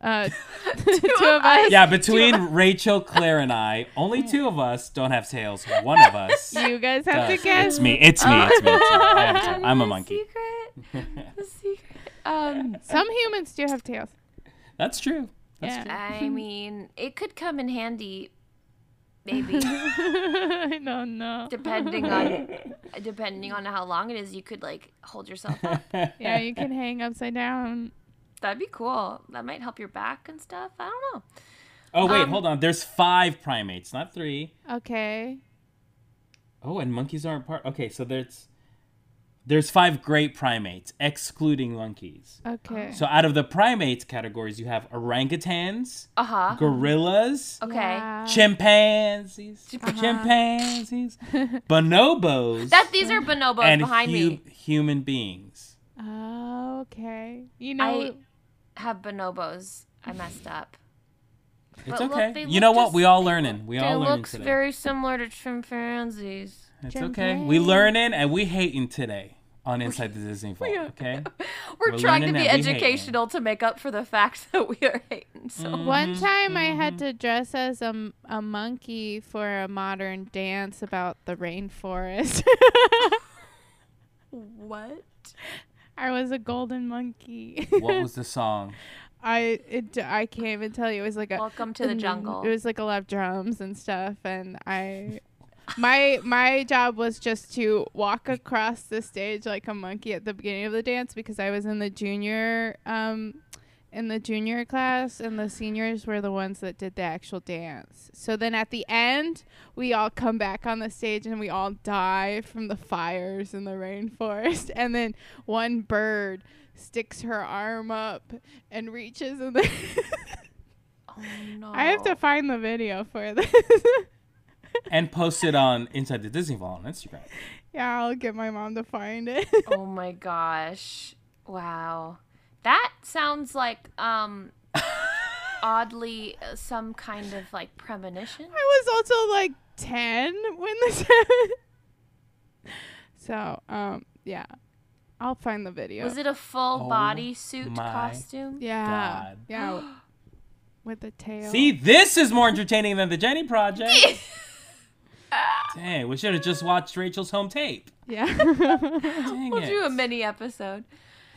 Uh, two, of of us. Yeah, between Rachel, Claire, and I, only two of us don't have tails. One of us. You guys have to guess. It's me. It's me. It's me. It's me. I have a tail. I'm a monkey. Secret. The secret. Um. Some humans do have tails. That's true. That's Yeah. true. I mean, it could come in handy, maybe. I don't know. depending on depending on how long it is you could like hold yourself up Yeah, you can hang upside down. that'd be cool that might help your back and stuff i don't know Oh wait, Um, hold on. There's five primates, not three. Okay. Oh, and monkeys aren't part. Okay, so there's there's five great primates, excluding monkeys. Okay. So out of the primates categories, you have orangutans, uh-huh gorillas, okay Yeah. chimpanzees, Uh-huh. chimpanzees, bonobos, that these are bonobos and behind hu- me human beings. Oh, okay. You know, i have bonobos i messed up It's But okay. they you look know what? just- We all learning. We it all learning looks today. very similar to chimpanzees it's okay. We Chimpanzee. learning and we hating today on Inside the Disney Vault. Okay. we're, We're trying to be and we hating. educational to make up for the fact that we are hating so Mm. one time I Mm-hmm. had to dress as a, a monkey for a modern dance about the rainforest. what I was a golden monkey. What was the song? I it, I can't even tell you. It was like a welcome to the jungle It was like a lot of drums and stuff, and I, my my job was just to walk across the stage like a monkey at the beginning of the dance because I was in the junior um, in the junior class, and the seniors were the ones that did the actual dance. So then at the end, we all come back on the stage and we all die from the fires in the rainforest, and then one bird sticks her arm up and reaches and then oh no I have to find the video for this. and post it on Inside the Disney Vault on Instagram. yeah, I'll get my mom to find it. oh my gosh. Wow. That sounds like um oddly uh, some kind of like premonition. I was also like 10 when this happened. So, um, yeah. I'll find the video. Was it a full Oh body suit costume? Yeah. God. Yeah. with the tail. See, this is more entertaining than the Jennie Project. Dang, we should have just watched Rachel's home tape. Yeah. Dang We'll it. do a mini episode.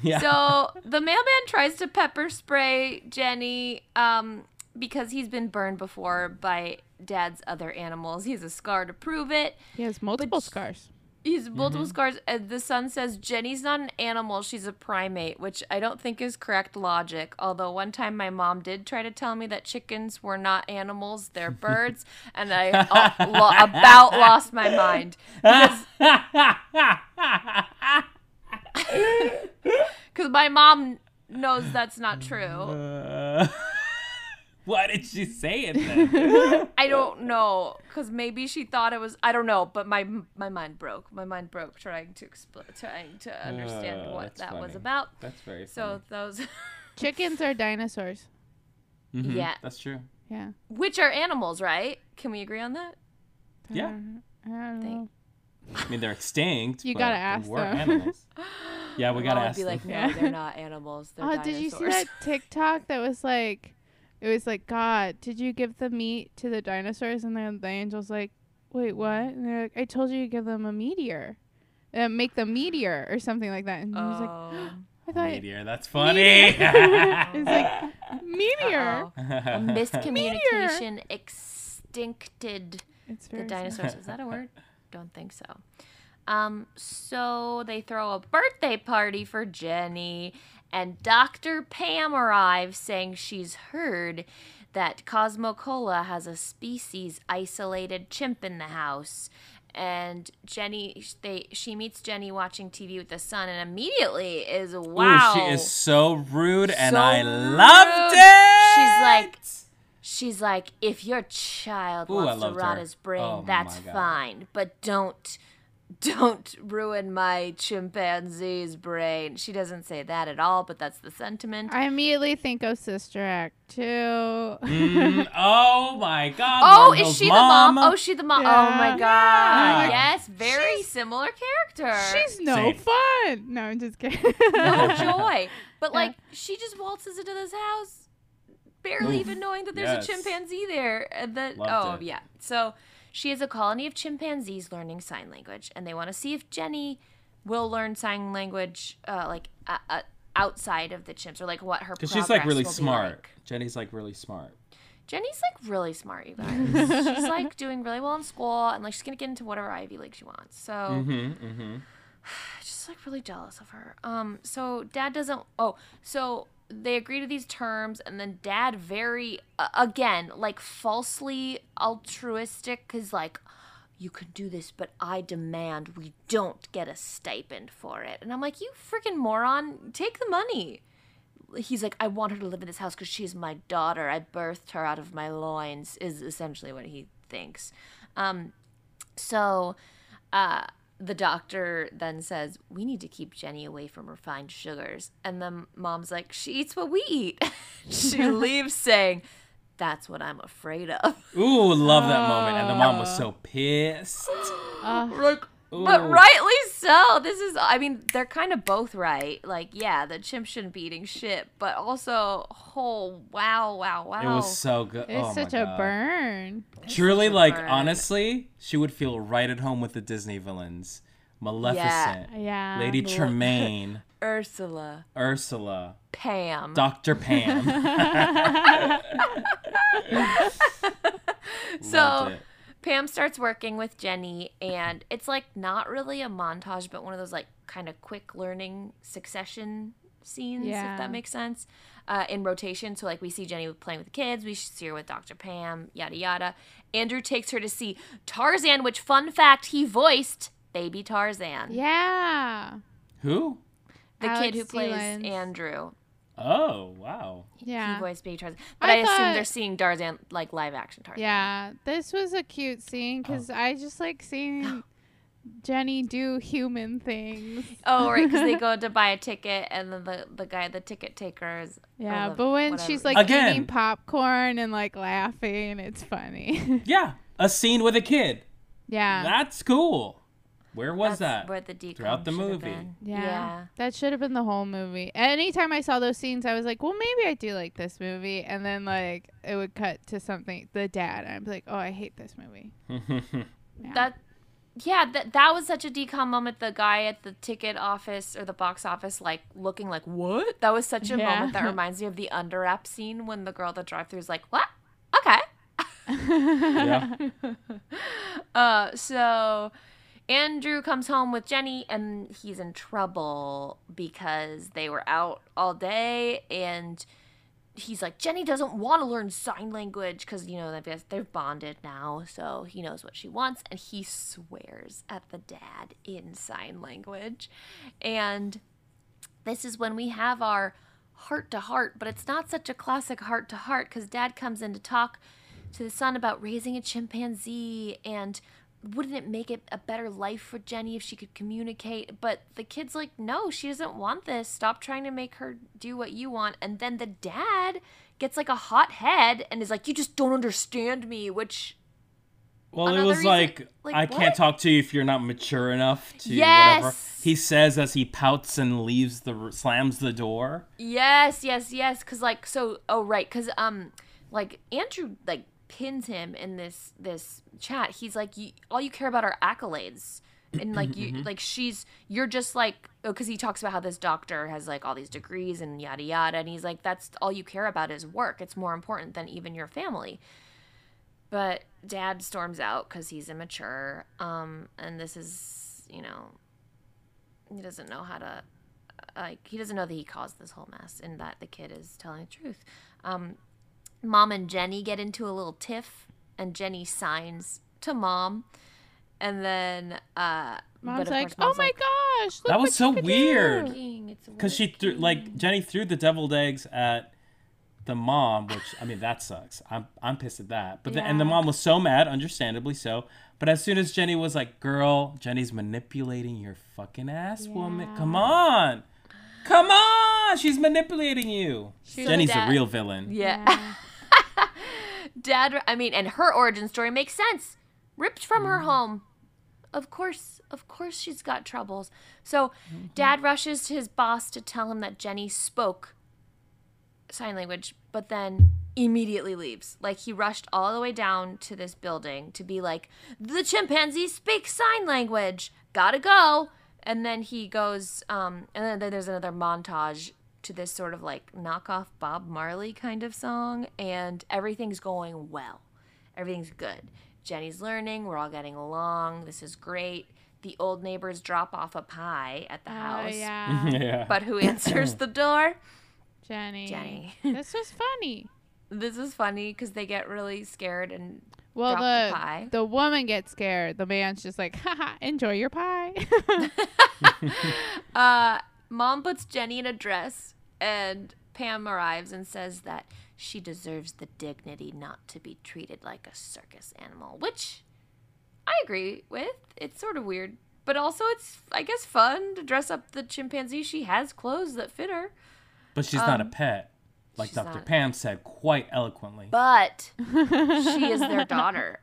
yeah. So the mailman tries to pepper spray Jenny um, because he's been burned before by dad's other animals. He has a scar to prove it. he has multiple But- scars. He's multiple scars. And the son says Jenny's not an animal; she's a primate, which I don't think is correct logic. Although one time my mom did try to tell me that chickens were not animals; they're birds, and I uh, lo- about lost my mind because my mom knows that's not true. Uh, why did she say it then? I don't know because maybe she thought it was. I don't know, but my my mind broke. My mind broke trying to expl- trying to understand Uh, what that's that was about. That's very So those. Chickens are dinosaurs. funny. Mhm, yeah. That's true. Yeah. Which are animals, right? Can we agree on that? Yeah. I don't know. I mean, they're extinct. You but gotta they ask were them. animals. Yeah, we gotta mom would ask be them. like, no, they're not animals. They're Oh, did you see that TikTok that was like, it it was like, God, did you give the meat to the dinosaurs? And then the angel's like, Wait, what? And they're like, I told you to give them a meteor, uh, make them meteor or something like that. And he was like, Oh. I thought Meteor, that's funny. it's like meteor. Uh-oh. A miscommunication extincted It's the very dinosaurs. Is that a word? Don't think so. Um, so they throw a birthday party for Jenny, and Dr. Pam arrives saying she's heard that Cosmocola has a species isolated chimp in the house. And Jenny, they she meets Jenny watching TV with the son, and immediately is wow. Ooh, she is so rude, and So I loved it. She's like, she's like, if your child Ooh, wants to rot her. his brain, Oh that's fine, but don't, don't ruin my chimpanzee's brain. She doesn't say that at all, but that's the sentiment. I immediately think of Sister Act too. Mm, oh my God. Oh, Lauryn is Hill's she the mom? Oh, she the mom. Oh my god. Yeah. Yes, very similar character. She's no Same. fun. No, I'm just kidding. no joy. But Yeah. like she just waltzes into this house, barely Oof. even knowing that there's Yes. a chimpanzee there. And that Loved oh it. yeah. So she has a colony of chimpanzees learning sign language, and they want to see if Jenny will learn sign language, uh, like uh, uh, outside of the chimps, or like what her. Because she's like really smart. like. Jenny's like really smart. Jenny's like really smart, you guys. she's like doing really well in school, and like she's gonna get into whatever Ivy League she wants. So Mm-hmm. Mm-hmm. just like really jealous of her. Um, so dad doesn't. Oh, so they agree to these terms, and then dad very uh, again like falsely altruistic, cause like you can do this, but I demand we don't get a stipend for it. And I'm like, you freaking moron, take the money. He's like, I want her to live in this house because she's my daughter. I birthed her out of my loins. Is essentially what he thinks. Um, so, uh, the doctor then says, We need to keep Jenny away from refined sugars. And then mom's like, She eats what we eat. she leaves saying, That's what I'm afraid of. Ooh, love that moment. And the mom was so pissed. Uh, Like, but rightly so. This is, I mean, they're kind of both right. Like, yeah, the chimp shouldn't be eating shit, but also, oh, wow, wow, wow. It was so good. it's oh such a God. burn. Truly, a like burn. honestly, she would feel right at home with the Disney villains. Maleficent, Yeah. Lady Male- Tremaine, Ursula, Ursula, Pam. Dr. Pam. So- Loved it. Pam starts working with Jenny, and it's like not really a montage, but one of those like kind of quick learning succession scenes, Yeah. if that makes sense, uh, in rotation. So, like, we see Jenny playing with the kids, we see her with Dr. Pam, yada yada. Andrew takes her to see Tarzan, which, fun fact, he voiced baby Tarzan. Yeah. Who? The kid who plays Sealands. Andrew. Oh, wow. Yeah. He voiced baby Tarzan. But I I, assume they're seeing Tarzan, like live action Tarzan. Yeah. This was a cute scene oh. because I just like seeing Jenny do human things. Oh, right, because they go to buy a ticket, and then the, the guy, the ticket taker, is Yeah, the- but when whatever. she's like Again. eating popcorn and like laughing, it's funny. Yeah, a scene with a kid. yeah. That's cool. Where was That's that? Where the DCOM Throughout the should have movie. been. yeah. yeah. That should have been the whole movie. Anytime I saw those scenes, I was like, well, maybe I do like this movie. And then, like, it would cut to something, the dad. And I'd be like, oh, I hate this movie. Yeah. That, yeah, that that was such a DCOM moment. The guy at the ticket office or the box office, like looking like what? That was such a Yeah. moment that reminds me of the underwrap scene when the girl at the drive-thru is like, "What? Okay." yeah. Uh, so Andrew comes home with Jenny and he's in trouble because they were out all day and he's like Jenny doesn't want to learn sign language cuz you know they've they've bonded now so he knows what she wants and he swears at the dad in sign language. And this is when we have our heart to heart but it's not such a classic heart to heart cuz dad comes in to talk to the son about raising a chimpanzee and wouldn't it make it a better life for Jenny if she could communicate? But the kid's like, no, she doesn't want this. Stop trying to make her do what you want. And then the dad gets like a hot head and is like, you just don't understand me, which Well, it was reason- like, like, I what? can't talk to you if you're not mature enough to whatever. Yes! He says as he pouts and leaves the slams the door. Yes, yes, yes. Cause like so. Oh right. Cause um, like Andrew like pins him in this this chat. He's like, all you care about are accolades. And like you, like she's, you're just like, oh, because he talks about how this doctor has like all these degrees and yada yada, and he's like, that's all you care about is work. It's more important than even your family. But dad storms out because he's immature. Um, and this is, you know, he doesn't know how to, like, he doesn't know that he caused this whole mess and that the kid is telling the truth. Um, mom and Jenny get into a little tiff, and Jenny signs to mom. And then, uh, Mom's like, course, "Oh mom's my like, gosh, look That was so weird. do." "Working, it's because she threw like Jenny threw the deviled eggs at the mom, which I mean that sucks. I'm I'm pissed at that. But the, and the mom was so mad, understandably so. But as soon as Jenny was like, "Girl, Jenny's manipulating your fucking ass, woman. Come on, come on, she's manipulating you." She's Jenny's dad- the real villain. Yeah. Yeah. Dad, I mean, and her origin story makes sense. Ripped from her home. Of course, of course she's got troubles. So, Dad rushes to his boss to tell him that Jenny spoke sign language, but then immediately leaves. Like he rushed all the way down to this building to be like, "The chimpanzee speaks sign language. Gotta go." And then he goes, um, and then there's another montage to this sort of like knockoff Bob Marley kind of song, and everything's going well. Everything's good. Jenny's learning. We're all getting along. This is great. The old neighbors drop off a pie at the Oh house. yeah, yeah. But who answers the door? Jenny. Jenny. this was funny. this is funny because they get really scared and Well, Drop the the pie. the woman gets scared. The man's just like, haha, enjoy your pie. uh, mom puts Jenny in a dress and Pam arrives and says that she deserves the dignity not to be treated like a circus animal, which I agree with. It's sort of weird, but also it's I guess fun to dress up the chimpanzee. She has clothes that fit her, But she's not a um, pet, like Dr. not. Pam said quite eloquently. but she is their daughter,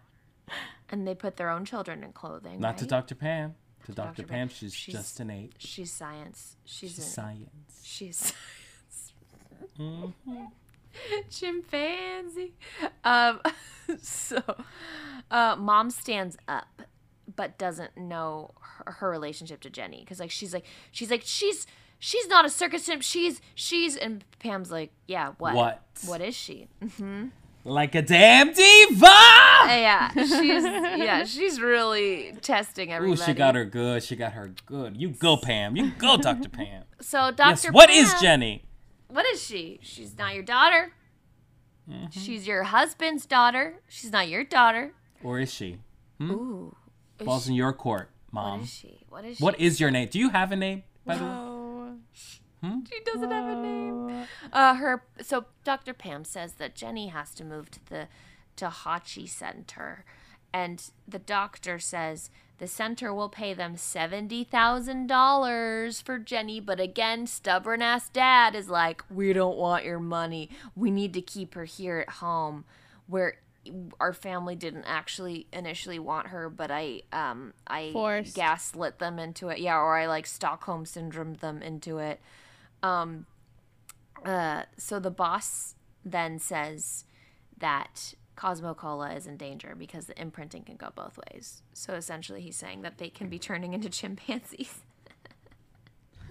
and they put their own children in clothing. not to? Dr. Pam. To Dr. Dr. Pam. Pam, she's, She's- just an ape. She's science. She's, She's an- science. She's Mhm. chimpanzee. Um, so, uh, mom stands up, but doesn't know her, her relationship to Jenny because like she's like she's like she's she's not a circus chimp. She's she's and Pam's like yeah what What? what is she? Like a damn diva! yeah, she's yeah she's really testing Ooh, everybody. she got her good. She got her good. You go, Pam. You go, Dr. Pam. So Doctor, Yes, what is Jenny? What is she? She's not your daughter. Mm-hmm. She's your husband's daughter. She's not your daughter. Or is she? Ooh. Is Falls she- in your court, Mom. is she? What is she? What is your name? Do you have a name, by the way? oh, She doesn't have a name. Uh, her. So Dr. Pam says that Jenny has to move to the Tahachi Center, and the doctor says the center will pay them seventy thousand dollars for Jenny. But again, stubborn ass dad is like, we don't want your money. We need to keep her here at home, where our family didn't actually initially want her, but I um I Forced. gaslit them into it. Yeah, or I like Stockholm syndrome them into it. Um, uh, so the boss then says that Cosmo Cola is in danger because the imprinting can go both ways. So essentially, he's saying that they can be turning into chimpanzees.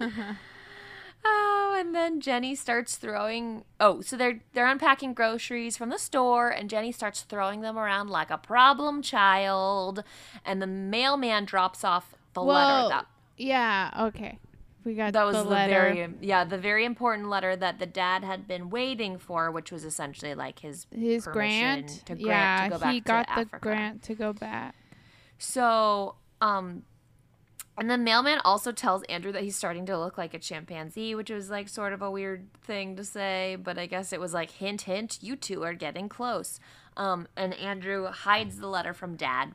oh, and then Jenny starts throwing. Oh, so they're they're unpacking groceries from the store, and Jenny starts throwing them around like a problem child. And the mailman drops off the letter that Yeah. Okay. We got that was the the, letter. very yeah the very important letter that the dad had been waiting for, which was essentially like his His grant. to grant yeah, to go back he to got the Africa. grant to go back. So um, and the mailman also tells Andrew that he's starting to look like a chimpanzee, which was like sort of a weird thing to say, but I guess it was like hint hint, you two are getting close. Um, and Andrew hides the letter from dad.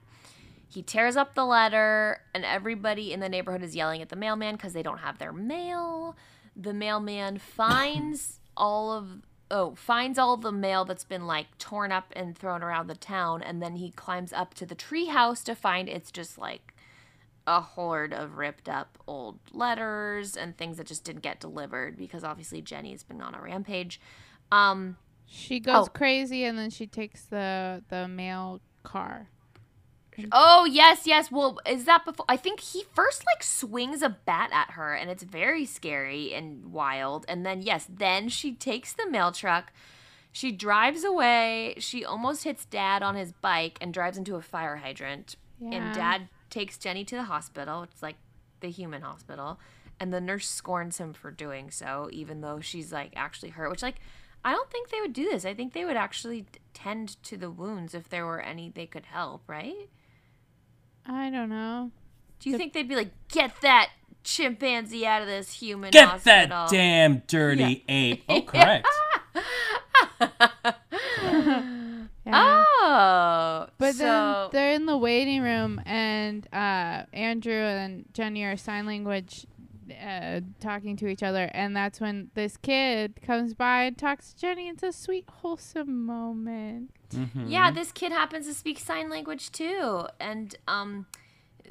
He tears up the letter, and everybody in the neighborhood is yelling at the mailman because they don't have their mail. The mailman finds all of oh finds all the mail that's been like torn up and thrown around the town, and then he climbs up to the treehouse to find it's just like a horde of ripped up old letters and things that just didn't get delivered because obviously Jenny's been on a rampage. Um, She goes Oh. crazy and then she takes the the mail car. Oh yes, yes. Well, is that before? I think he first like swings a bat at her, and it's very scary and wild. And then yes, then she takes the mail truck. She drives away. She almost hits Dad on his bike and drives into a fire hydrant. Yeah. And Dad takes Jenny to the hospital. It's like the human hospital, and the nurse scorns him for doing so, even though she's like actually hurt. Which like. I don't think they would do this. I think they would actually tend to the wounds if there were any they could help, right? I don't know. Do you think they'd be like, get that chimpanzee out of this human Get hospital? that damn dirty ape. Oh, correct. Yeah. Oh, But so, then they're in the waiting room, and uh, Andrew and Jenny are sign language uh, talking to each other, and that's when this kid comes by and talks to Jenny. It's a sweet, wholesome moment. Mhm. yeah, this kid happens to speak sign language too, and um,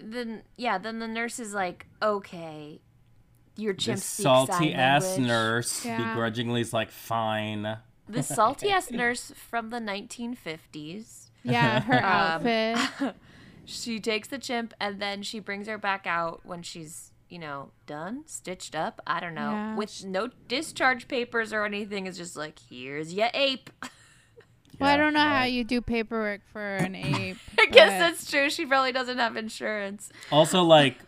then yeah, then the nurse is like, okay, your chimp This speaks salty sign ass language. nurse Yeah. begrudgingly is like, fine. the salty ass nurse from the 1950s. Yeah, her Um, outfit. she takes the chimp and then she brings her back out when she's you know done stitched up i don't know Yeah, with no discharge papers or anything it's just like here's your ape well, I don't know how you do paperwork for an ape. i guess but- that's true she probably doesn't have insurance Also, like,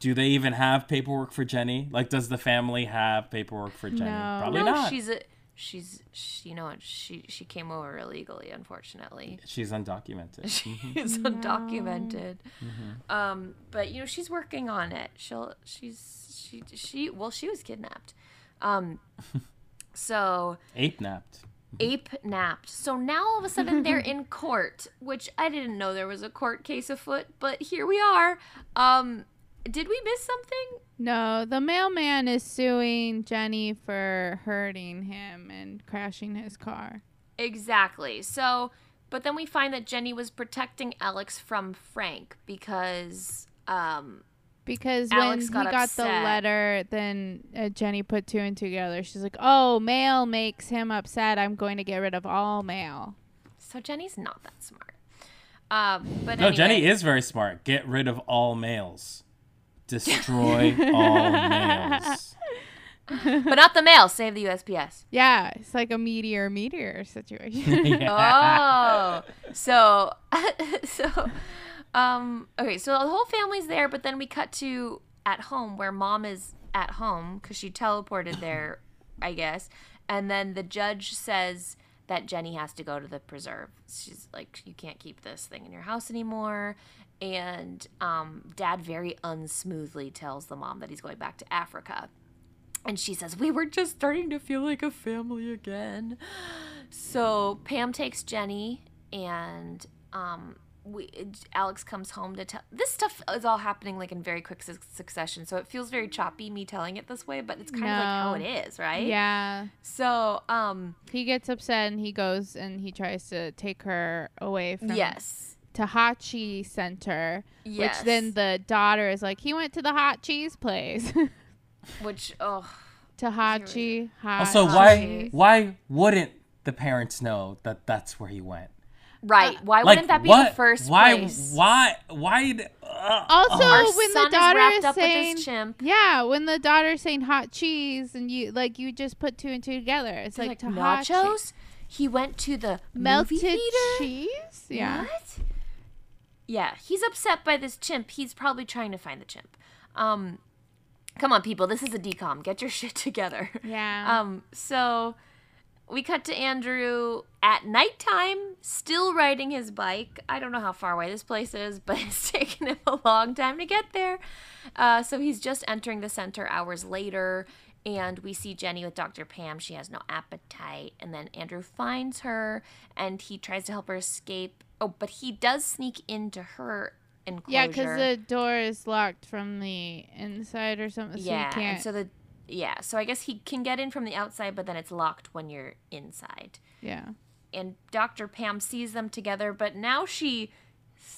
do they even have paperwork for Jenny? Like, does the family have paperwork for Jenny? No. Probably no not. she's a she's she, you know what she she came over illegally unfortunately She's undocumented. She's undocumented um but you know she's working on it she'll she's she she well she was kidnapped um so Ape napped. ape napped. So now all of a sudden they're in court, which I didn't know there was a court case afoot, but here we are. Um did we miss something? No, the mailman is suing Jenny for hurting him and crashing his car. Exactly. So but then we find that Jenny was protecting Alex from Frank because um Because Alex when got he got the letter, then uh, Jenny put two and two together. She's like, "Oh, mail makes him upset. I'm going to get rid of all mail." so Jenny's not that smart. Um but No, anyway, Jenny is very smart. Get rid of all males. Destroy all males. but not the mail, save the USPS. Yeah, it's like a meteor meteor situation. Yeah. Oh, so so um okay, so the whole family's there, but then we cut to at home where mom is at home because she teleported there, I guess, and then the judge says that Jenny has to go to the preserve. She's like, you can't keep this thing in your house anymore. And um, dad very unsmoothly tells the mom that he's going back to Africa. And she says, We were just starting to feel like a family again. So Pam takes Jenny, and um, we, Alex comes home to tell. This stuff is all happening like in very quick su- succession. So it feels very choppy, me telling it this way, but it's kind of like how it is, right? yeah, So, um, he gets upset and he goes and he tries to take her away from yes. Tahachi Center, Yes. which then the daughter is like, "He went to the hot cheese place." Which, oh, Tahachi. Hot Also, Hot why cheese. why wouldn't the parents know that that's where he went? right. Why Like wouldn't that be what? the first why, place? Why? Why? d- uh, Also, Our when son the daughter is wrapped is up saying, with chimp. yeah, when the daughter's saying hot cheese, and you like you just put two and two together, it's Like, like, Tahachi. nachos? He went to the melted movie cheese. Yeah, What? Yeah, he's upset by this chimp. He's probably trying to find the chimp. Um, come on, people. This is a DCOM. Get your shit together. yeah. Um, so we cut to Andrew at nighttime, still riding his bike. I don't know how far away this place is, but it's taken him a long time to get there. Uh, so he's just entering the center hours later, and we see Jenny with Dr. Pam. She has no appetite, and then Andrew finds her, and he tries to help her escape. Oh, but he does sneak into her enclosure. yeah, because the door is locked from the inside or something, so yeah, and so the yeah, so I guess he can get in from the outside, but then it's locked when you're inside. yeah. And Dr. Pam sees them together, but now she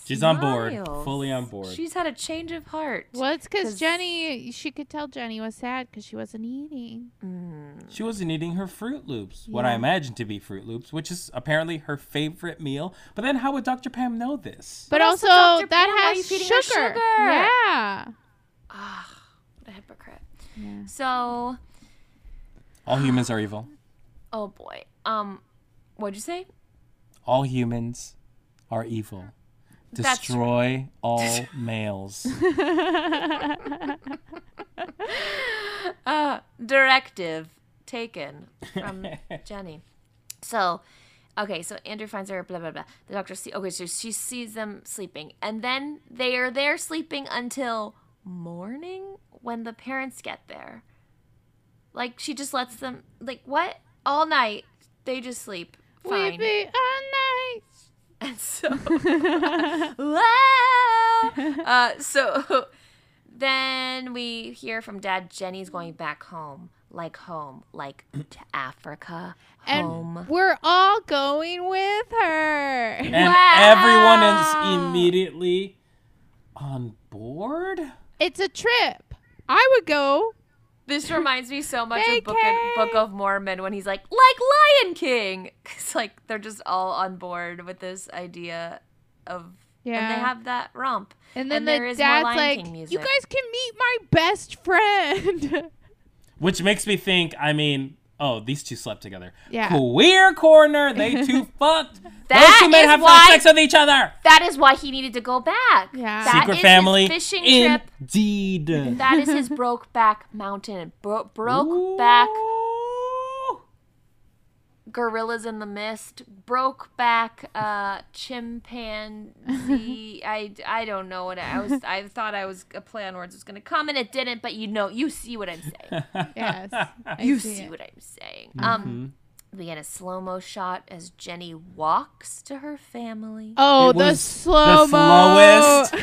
She's on board, smiles. fully on board. She's had a change of heart. Well, it's because 'Cause- Jenny, she could tell Jenny was sad because she wasn't eating. Mm. she wasn't eating her Froot Loops, what I Yeah. imagine to be Froot Loops, which is apparently her favorite meal. But then how would Dr. Pam know this? But also, also, Dr. that Pam, why are you has feeding sugar. sugar? Yeah. Ah, what a hypocrite. Yeah. So, All humans are evil. oh boy. Um, what'd you say? All humans are evil. That's true. Destroy all males. uh, directive taken from Jenny. So, okay, so Andrew finds her, blah, blah, blah. The doctor see, okay, so she sees them sleeping. And then they are there sleeping until morning when the parents get there. Like, she just lets them, like, what? All night. They just sleep. We Fine. be all And so, wow. Uh, so then we hear from Dad. Jenny's going back home, like home, like to Africa. and Home. we're all going with her. And Wow. everyone is immediately on board? It's a trip. I would go. This reminds me so much of Book, Vacay. Book of Mormon when he's like, like Lion King. It's like they're just all on board with this idea of. And they have that romp. And then And there the is dad's Lion like, King "You guys can meet my best friend." Which makes me think, I mean, oh, these two slept together. Yeah. Queer corner, they two fucked. That Those two men have why- sex with each other. That is why he needed to go back. Yeah. That Secret is family. His fishing trip. Indeed. That is his broke back mountain. Bro- broke back Ooh. Gorillas in the mist. Broke back uh, chimpanzee. I, I don't know what I was. I thought I was a play on words was gonna come and it didn't. But you know, you see what I'm saying. yes. I you see see what I'm saying. Mm-hmm. Um, we get a slow mo shot as Jenny walks to her family. Oh, It the was slow the mo. slowest.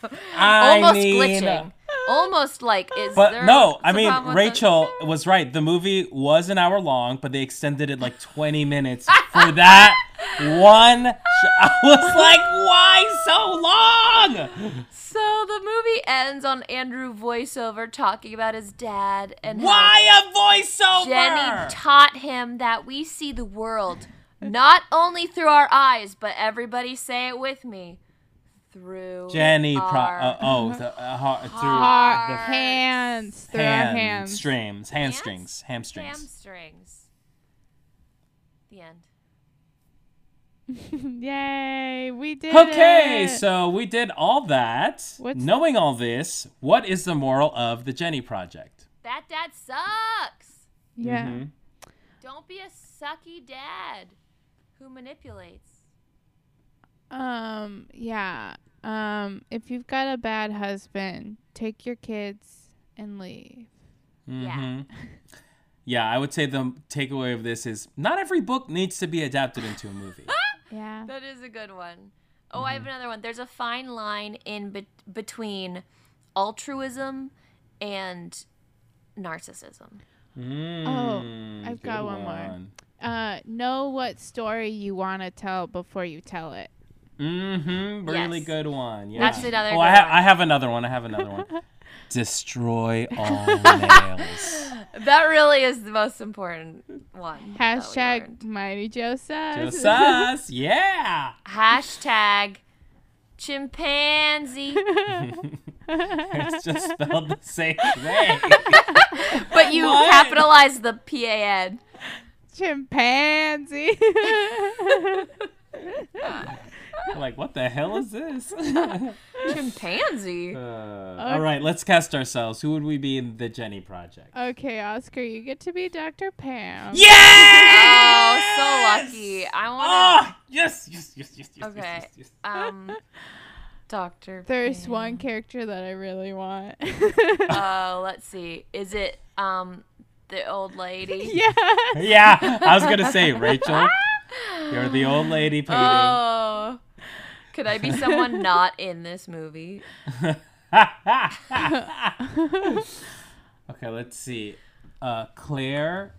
I Almost mean, glitching. Almost like is But there no, I mean problem with the- Rachel was right. The movie was an hour long, but they extended it like 20 minutes for that one. Sh- I was like, why so long? So the movie ends on Andrew voiceover talking about his dad and Why a voiceover? Jenny taught him that we see the world not only through our eyes, but everybody say it with me, through Jenny, pro- uh, oh, the, uh, har- through Our the hands through our hands. strings, hamstrings, hamstrings. hamstrings. The end. Yay, we did Okay, it. so we did all that. What's- Knowing all this, what is the moral of the Jennie Project? That dad sucks. yeah. Mhm. Don't be a sucky dad who manipulates. Um, yeah. Um, if you've got a bad husband, take your kids and leave. Yeah. Mhm. Yeah, I would say the takeaway of this is not every book needs to be adapted into a movie. Yeah. That is a good one. Oh, I have another one. There's a fine line in be- between altruism and narcissism. Mm, I've good got one more. Uh, know what story you want to tell before you tell it. Mm-hmm. Really Yes. good one. Yeah. That's another Oh, good I, ha- one. I have another one. I have another one. Destroy all males. That really is the most important one. Hashtag. Mighty Joe says. Just us. Yeah. Hashtag chimpanzee. It's just spelled the same way. but you What? capitalize the P A N. Chimpanzee. like, what the hell is this? Chimpanzee. Uh, all right, let's cast ourselves. Who would we be in the Jennie Project? okay, Oscar, you get to be Dr. Pam. Yeah! Oh, so lucky. I want Oh, yes, yes, yes, yes, yes, Okay. yes, yes, to. Um, Doctor. There's one character that I really want. Oh, let's see. Is it um the old lady? yeah. Yeah, I was gonna say Rachel. You're the old lady painting. Oh. Could I be someone not in this movie? okay, let's see. Uh, Claire,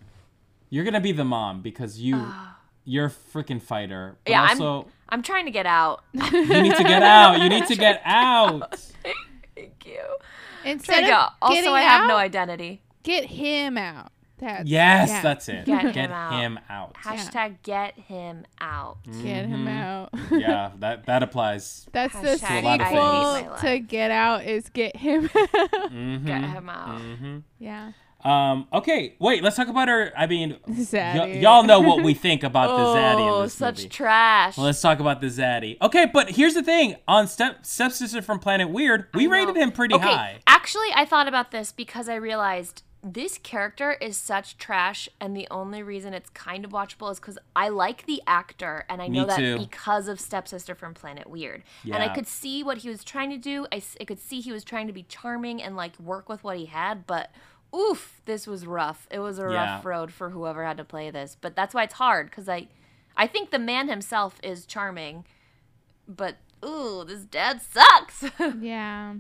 you're gonna be the mom because you you're a freaking fighter. But Yeah, I'm- I'm trying to get out. you need to get out. You need to get out. Thank you. Instead of go. Also, I have no identity. get him out. That's, Yes, yeah. that's it. Get Get him out. him out. Hashtag get him out. Get him Mhm. out. yeah, that that applies. That's the Hashtag a sequel I hate my to. Get Out is Get Him Out. Mhm. Get him out. Mhm. yeah. Um. Okay. Wait. Let's talk about her. I mean, y- y'all know what we think about the zaddy in Oh, this such movie. trash. Well, let's talk about the zaddy. Okay, but here's the thing: on Step Stepsister from Planet Weird, we rated him pretty okay, high. Actually, I thought about this because I realized this character is such trash, and the only reason it's kind of watchable is because I like the actor, and I Me know that too. because of Stepsister from Planet Weird. yeah. And I could see what he was trying to do. I could see he was trying to be charming and like work with what he had, but. Oof, this was rough. It was a Yeah. rough road for whoever had to play this. But that's why it's hard because I, I think the man himself is charming, but ooh, this dad sucks. Yeah.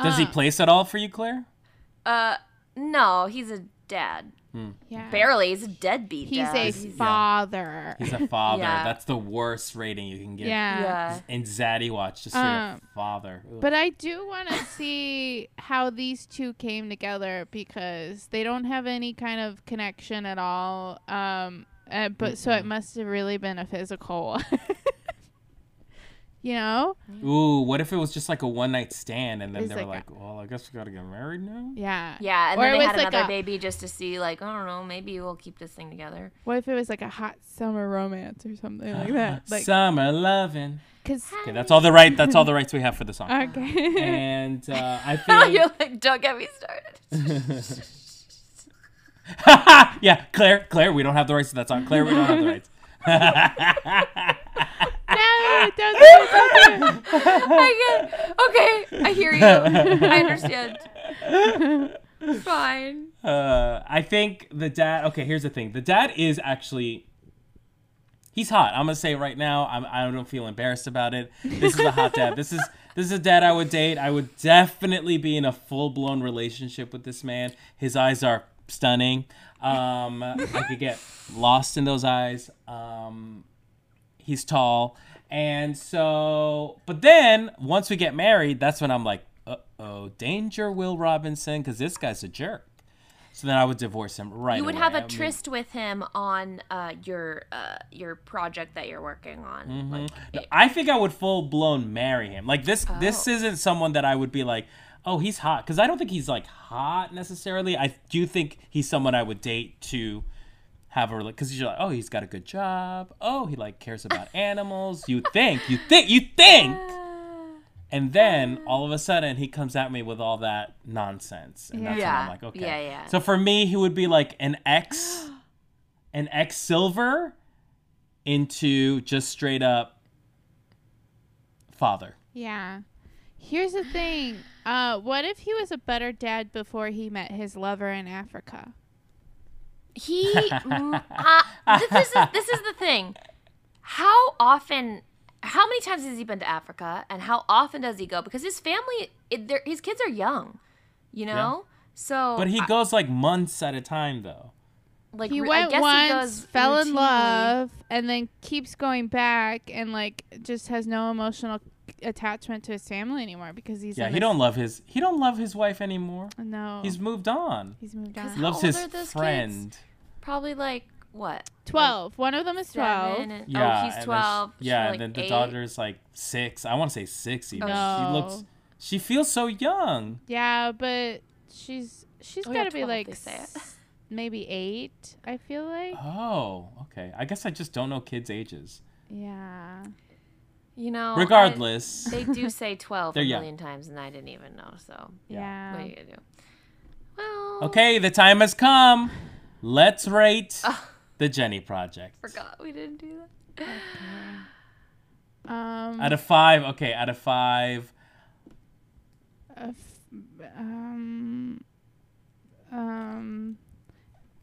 Does he Uh, place at all for you, Claire? Uh, no, he's a dad. Yeah. Barely, he's a deadbeat. He's dad. a father. He's a father. Yeah. That's the worst rating you can give. Yeah. yeah. In Zaddy Watch, just Um, up father. Ugh. But I do want to see how these two came together because they don't have any kind of connection at all. Um, uh, but so it must have really been a physical. you know? Ooh, what if it was just like a one night stand, and then It's they were like like, "Well, I guess we gotta get married now." Yeah. Yeah, and Or then they had like another a- baby just to see, like, I don't know, maybe we'll keep this thing together. What if it was like a hot summer romance or something like that? Like, Summer loving. cause Okay, that's all the right. That's all the rights we have for the song. okay. and uh, I You're like, don't get me started. yeah, Claire, Claire, we don't have the rights to that song. Claire, we don't have the rights. No, don't do it, don't do it. I get, okay, I hear you. I understand. Fine. Uh, I think the dad. Okay, here's the thing. The dad is actually. He's hot. I'm gonna say right now. I'm, I don't feel embarrassed about it. This is a hot dad. This is this is a dad I would date. I would definitely be in a full blown relationship with this man. His eyes are stunning. Um, I could get lost in those eyes. Um, he's tall, and so. But then once we get married, that's when I'm like, uh oh, danger, Will Robinson, because this guy's a jerk. So then I would divorce him right You would away. have I a mean, tryst with him on uh, your uh, your project that you're working on. Mm-hmm. Like, No, I think I would full blown marry him. Like this, this Oh. isn't someone that I would be like, oh, he's hot, because I don't think he's like hot necessarily. I do think he's someone I would date to have a because you're like, oh, he's got a good job. Oh, he like cares about animals. You think, you think, you think, and then all of a sudden he comes at me with all that nonsense, and that's when I'm like, okay. Yeah, yeah. So for me, he would be like an ex, an ex silver into just straight up father. Yeah. Here's the thing. Uh, what if he was a better dad before he met his lover in Africa? He, uh, this is this is the thing. How often? How many times has he been to Africa, and how often does he go? Because his family, it, his kids are young, you know. Yeah. So, But he I- goes like months at a time, though. like He went guess he once, goes fell in love, and then keeps going back, and like just has no emotional attachment to his family anymore because he's Yeah, he don't love his he don't love his wife anymore. No, He's moved on. he's moved on. He loves his are those kids? friend. Probably like what? Twelve. One of them is twelve. Oh, and, Yeah, oh, he's twelve. She's yeah, like and then the eight. daughter's like six. I want to say six. Even. No. She looks. She feels so young. Yeah, but she's she's Oh, got yeah, to be like they say it. s- maybe eight. I feel like. Oh, okay. I guess I just don't know kids' ages. Yeah. You know, I- Regardless, they do say twelve They're a young. million times, and I didn't even know. So Yeah. what are you gonna do? Well, okay, the time has come. Let's rate the Jennie Project. Forgot we didn't do that. Um. Out of five, okay, out of five, a f- um. Um.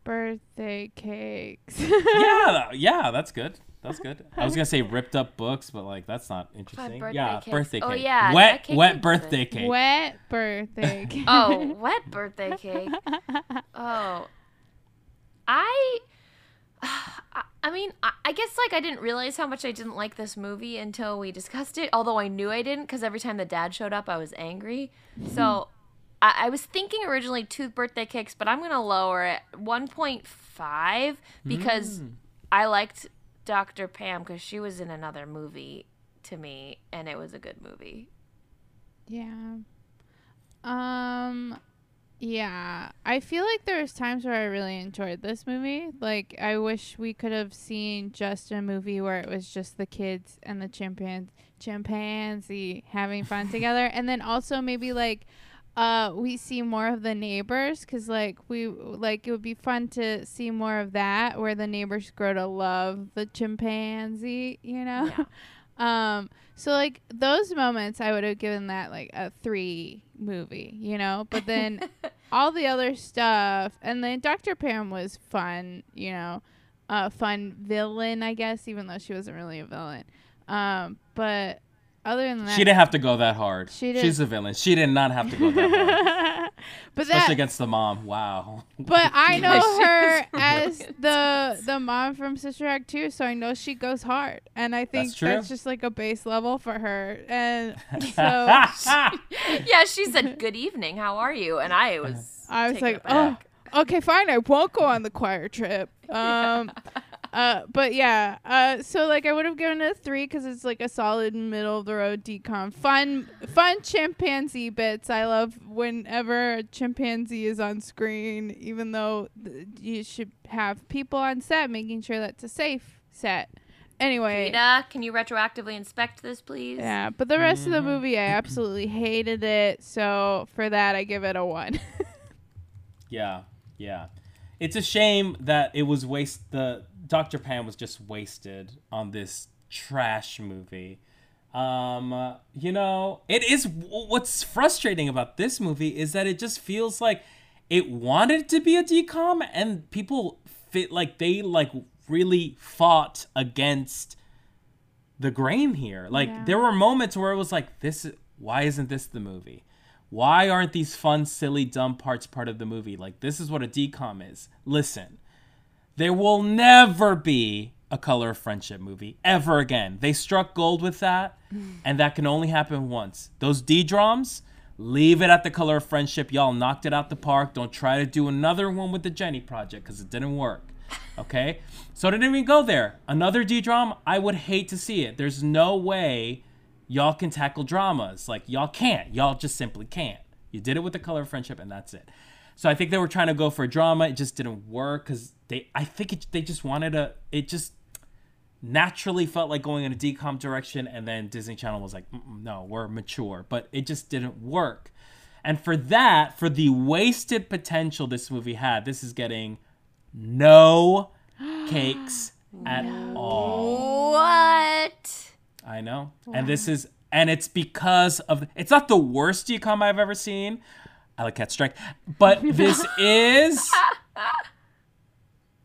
Birthday cakes. yeah, yeah, that's good. That's good. I was gonna say ripped up books, but like that's not interesting. birthday yeah, cakes. birthday oh, cake. Oh, yeah, wet, cake wet birthday cake. Wet birthday cake. Oh, wet birthday cake. Oh, I. I- I mean, I- I guess like I didn't realize how much I didn't like this movie until we discussed it. Although I knew I didn't, because every time the dad showed up, I was angry. So, I, I was thinking originally two birthday cakes, but I'm gonna lower it 1.5 because Mm. I liked Dr. Pam because she was in another movie to me, and it was a good movie. Yeah. Um yeah, I feel like there was times where I really enjoyed this movie. Like I wish we could have seen just a movie where it was just the kids and the chimpan chimpanzee having fun together and then also maybe like uh we see more of the neighbors cuz like we like it would be fun to see more of that where the neighbors grow to love the chimpanzee, you know. Um, so like those moments, I would have given that like a three movie, you know. But then all the other stuff, and then Dr. Pam was fun, you know, a fun villain, I guess, even though she wasn't really a villain. Um, but other than that, She didn't have to go that hard. She did- She's a villain. She did not have to go that hard. but Especially that, against the mom. Wow. but I know She her as the the mom from Sister Act 2, so I know she goes hard, and I think That's true. that's just like a base level for her, and so. yeah, she said, "Good evening, how are you?" And I was, I was like, oh, okay, fine. I won't go on the choir trip. Um, uh, but yeah, uh, so like I would have given it a three because it's like a solid middle of the road DCOM. Fun, fun chimpanzee bits. I love whenever a chimpanzee is on screen, even though th- you should have people on set making sure that's a safe set. Anyway, Rita, can you retroactively inspect this, please? yeah, but the rest of the Mhm. movie, I absolutely hated it. So for that, I give it a one. Yeah, yeah. It's a shame that it was waste. The Dr. Pam was just wasted on this trash movie. Um, you know, it is. What's frustrating about this movie is that it just feels like it wanted to be a DCOM, and people fit like they like really fought against the grain here. Like Yeah. there were moments where it was like, this. Why isn't this the movie? Why aren't these fun, silly, dumb parts part of the movie? Like this is what a DCOM is. Listen, there will never be a Color of Friendship movie ever again. They struck gold with that, and that can only happen once. Those D drums, leave it at the Color of Friendship. Y'all knocked it out the park. Don't try to do another one with the Jennie Project because it didn't work. Okay, so it didn't even go there. Another D drum, I would hate to see it. There's no way y'all can tackle dramas. Like y'all can't. Y'all just simply can't. You did it with the Color of Friendship, and that's it. So I think they were trying to go for a drama. It just didn't work because they. I think it, they just wanted a. It just naturally felt like going in a DCOM direction, and then Disney Channel was like, "No, we're mature," but it just didn't work. And for that, for the wasted potential this movie had, this is getting no cakes at all. What? I know. And this is and it's because of it's not the worst DCOM I've ever seen. I like Cat Strike. But this is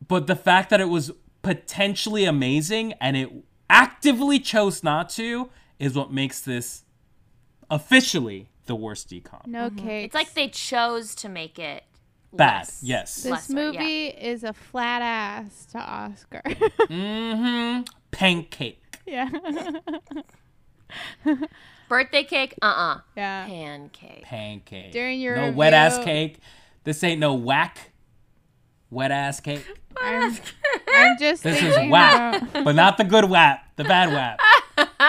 but the fact that it was potentially amazing and it actively chose not to is what makes this officially the worst DCOM. No cake. It's like they chose to make it Bad. less. Yes. This Lesser, yeah. movie is a flat ass to Oscar. Mm-hmm. Pancake. yeah. Birthday cake, uh uh yeah. Pancake. Pancake. During your no wet ass cake. This ain't no whack. Wet ass cake. I'm, I'm just This is thinking about- but not the good whap, the bad whap.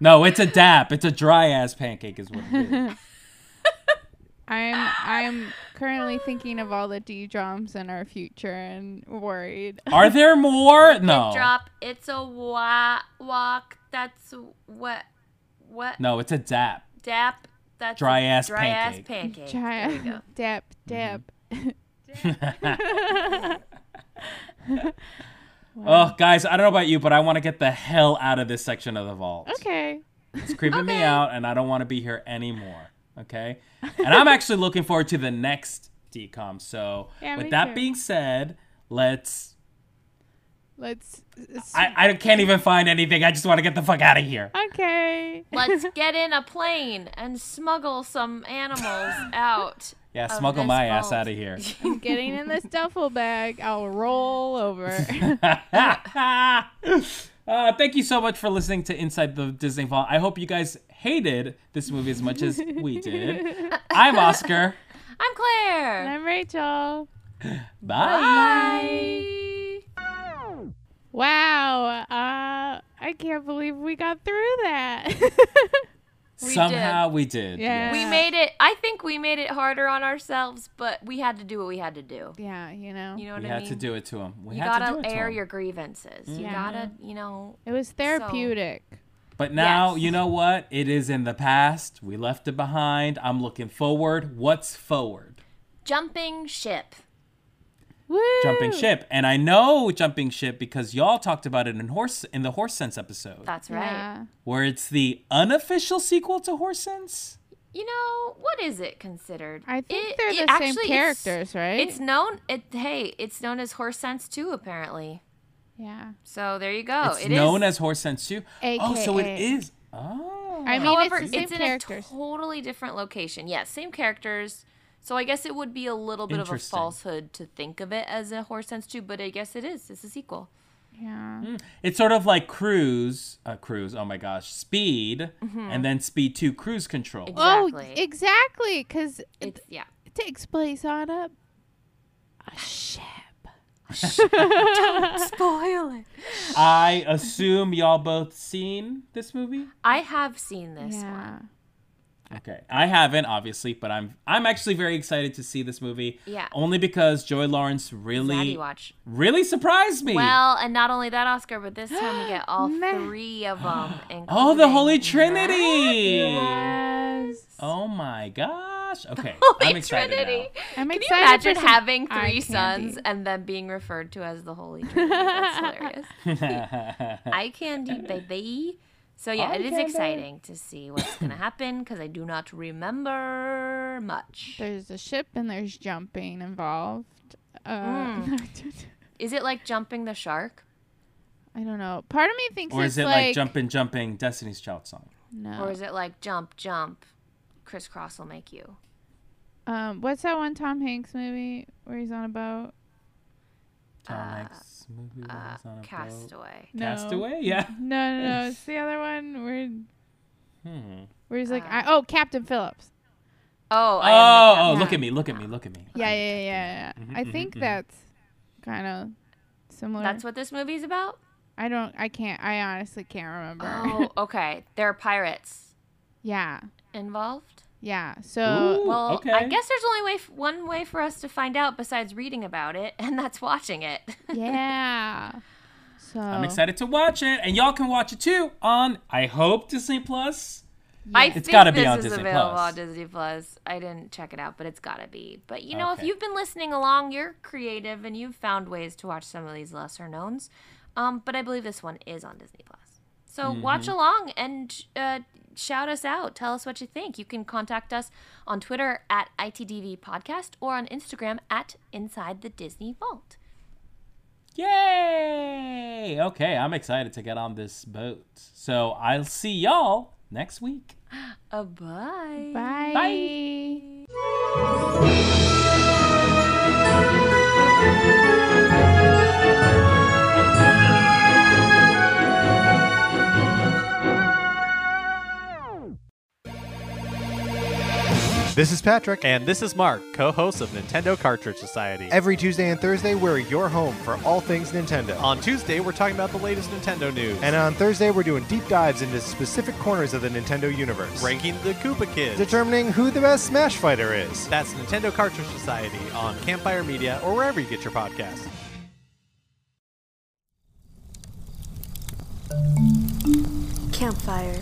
No, it's a dap. It's a dry ass pancake, is what it is. I'm I'm currently thinking of all the D drums in our future and worried. Are there more? No, Drop. It's a wa- walk. That's what. What? no, it's a dap. Dap. That's Dry a ass dry ass pancake. pancake. There you Try go. dap dap. Oh, guys, I don't know about you, but I want to get the hell out of this section of the vault. Okay. It's creeping me out, and I don't want to be here anymore. Okay, and I'm actually looking forward to the next DCOM. So, Yeah, with that too. being said, let's. Let's. I, I can't even find anything. I just want to get the fuck out of here. okay. Let's get in a plane and smuggle some animals out. Yeah, of smuggle this my ass out of here. I'm getting in this duffel bag. I'll roll over. Uh, thank you so much for listening to Inside the Disney Vault. I hope you guys hated this movie as much as we did. I'm Oscar. I'm Claire. And I'm Rachel. Bye. Bye. Wow. Uh, I can't believe we got through that. We Somehow we did. Yeah. We made it. I think we made it harder on ourselves, but we had to do what we had to do. yeah, you know. You know what We I had mean? to do it to him. We you had gotta to do it air him. your grievances. You Yeah. gotta, you know. It was therapeutic. But now, Yes. you know what? It is in the past. We left it behind. I'm looking forward. What's forward? Jumping ship. Woo! Jumping ship. And I know jumping ship because y'all talked about it in horse in the Horse Sense episode, That's right. Yeah. where it's the unofficial sequel to Horse Sense. You know what is it considered? I think It- they're it the same actually- it's- characters, right? It's known. It hey, it's known as Horse Sense too, apparently. yeah. So there you go. it's It is. known as Horse Sense too. Oh, so it AKA. is. Oh. I mean, However, it's it's, the same in characters. a totally different location. Yes, same characters. So I guess it would be a little bit of a falsehood to think of it as a Horse Sense too, but I guess it is. It's a sequel. Yeah. It's sort of like Cruise, uh, Cruise. Oh my gosh, Speed, Mm-hmm. and then Speed Two, Cruise Control. Oh, Exactly. exactly. Because it It's yeah. takes place on a ship. a ship. Spoil it. I assume y'all both seen this movie. I have seen this yeah. one. Okay, I haven't obviously, but I'm I'm actually very excited to see this movie. Yeah. Only because Joey Lawrence really watch. really surprised me. Well, and not only that, Oscar, but this time we get all three of them. oh, the Holy Trinity! Yes. Oh my gosh. Okay, Holy I'm excited Trinity. I'm Can you excited imagine for some having three sons candy. and then being referred to as the Holy Trinity? That's hilarious. now. Eye candy, baby. So yeah, it is candy. exciting to see what's gonna happen because I do not remember much. There's a ship and there's jumping involved. Uh, Hmm. Is it like jumping the shark, I don't know. Part of me thinks or it's is it like, jumping, jumping, Destiny's Child song? No. or is it like jump, jump, Kris Kross will make you? um, what's that one Tom Hanks movie where he's on a boat? Tom Uh, Hanks movie that Uh, was on a boat. Castaway. No. Castaway, yeah. No, no, no. It's the other one where Hmm. where he's like, Uh, I, oh, Captain Phillips. Oh, I am the Oh, oh, Yeah. look at me, look at me, look at me. Yeah, yeah, yeah, yeah. Mhm, I mhm, think mhm. that's kind of similar. That's what this movie's about. I don't. I can't. I honestly can't remember. Oh, okay. There are pirates yeah, involved. Yeah. So Ooh, Well, okay. I guess there's only way f- one way for us to find out besides reading about it, and that's watching it. yeah. So I'm excited to watch it, and y'all can watch it too on I hope Disney Plus. I Yes. It's think gotta be this on is Disney available Plus. on Disney Plus. I didn't check it out, but it's gotta be. But you know, if you've been listening along, you're creative and you've found ways to watch some of these lesser knowns. Um, but I believe this one is on Disney Plus. So watch Mm-hmm. along and uh, shout us out. Tell us what you think. You can contact us on Twitter at ITDV Podcast or on Instagram at Inside the Disney Vault. Yay! Okay, I'm excited to get on this boat. So I'll see y'all next week. Uh, bye. Bye. This is Patrick. And this is Mark, co host of Nintendo Cartridge Society. Every Tuesday and Thursday, we're your home for all things Nintendo. On Tuesday, we're talking about the latest Nintendo news, And on Thursday, we're doing deep dives into specific corners of the Nintendo universe, ranking the Koopa Kids. determining who the best Smash Fighter is. That's Nintendo Cartridge Society on Campfire Media or wherever you get your podcasts. Campfire.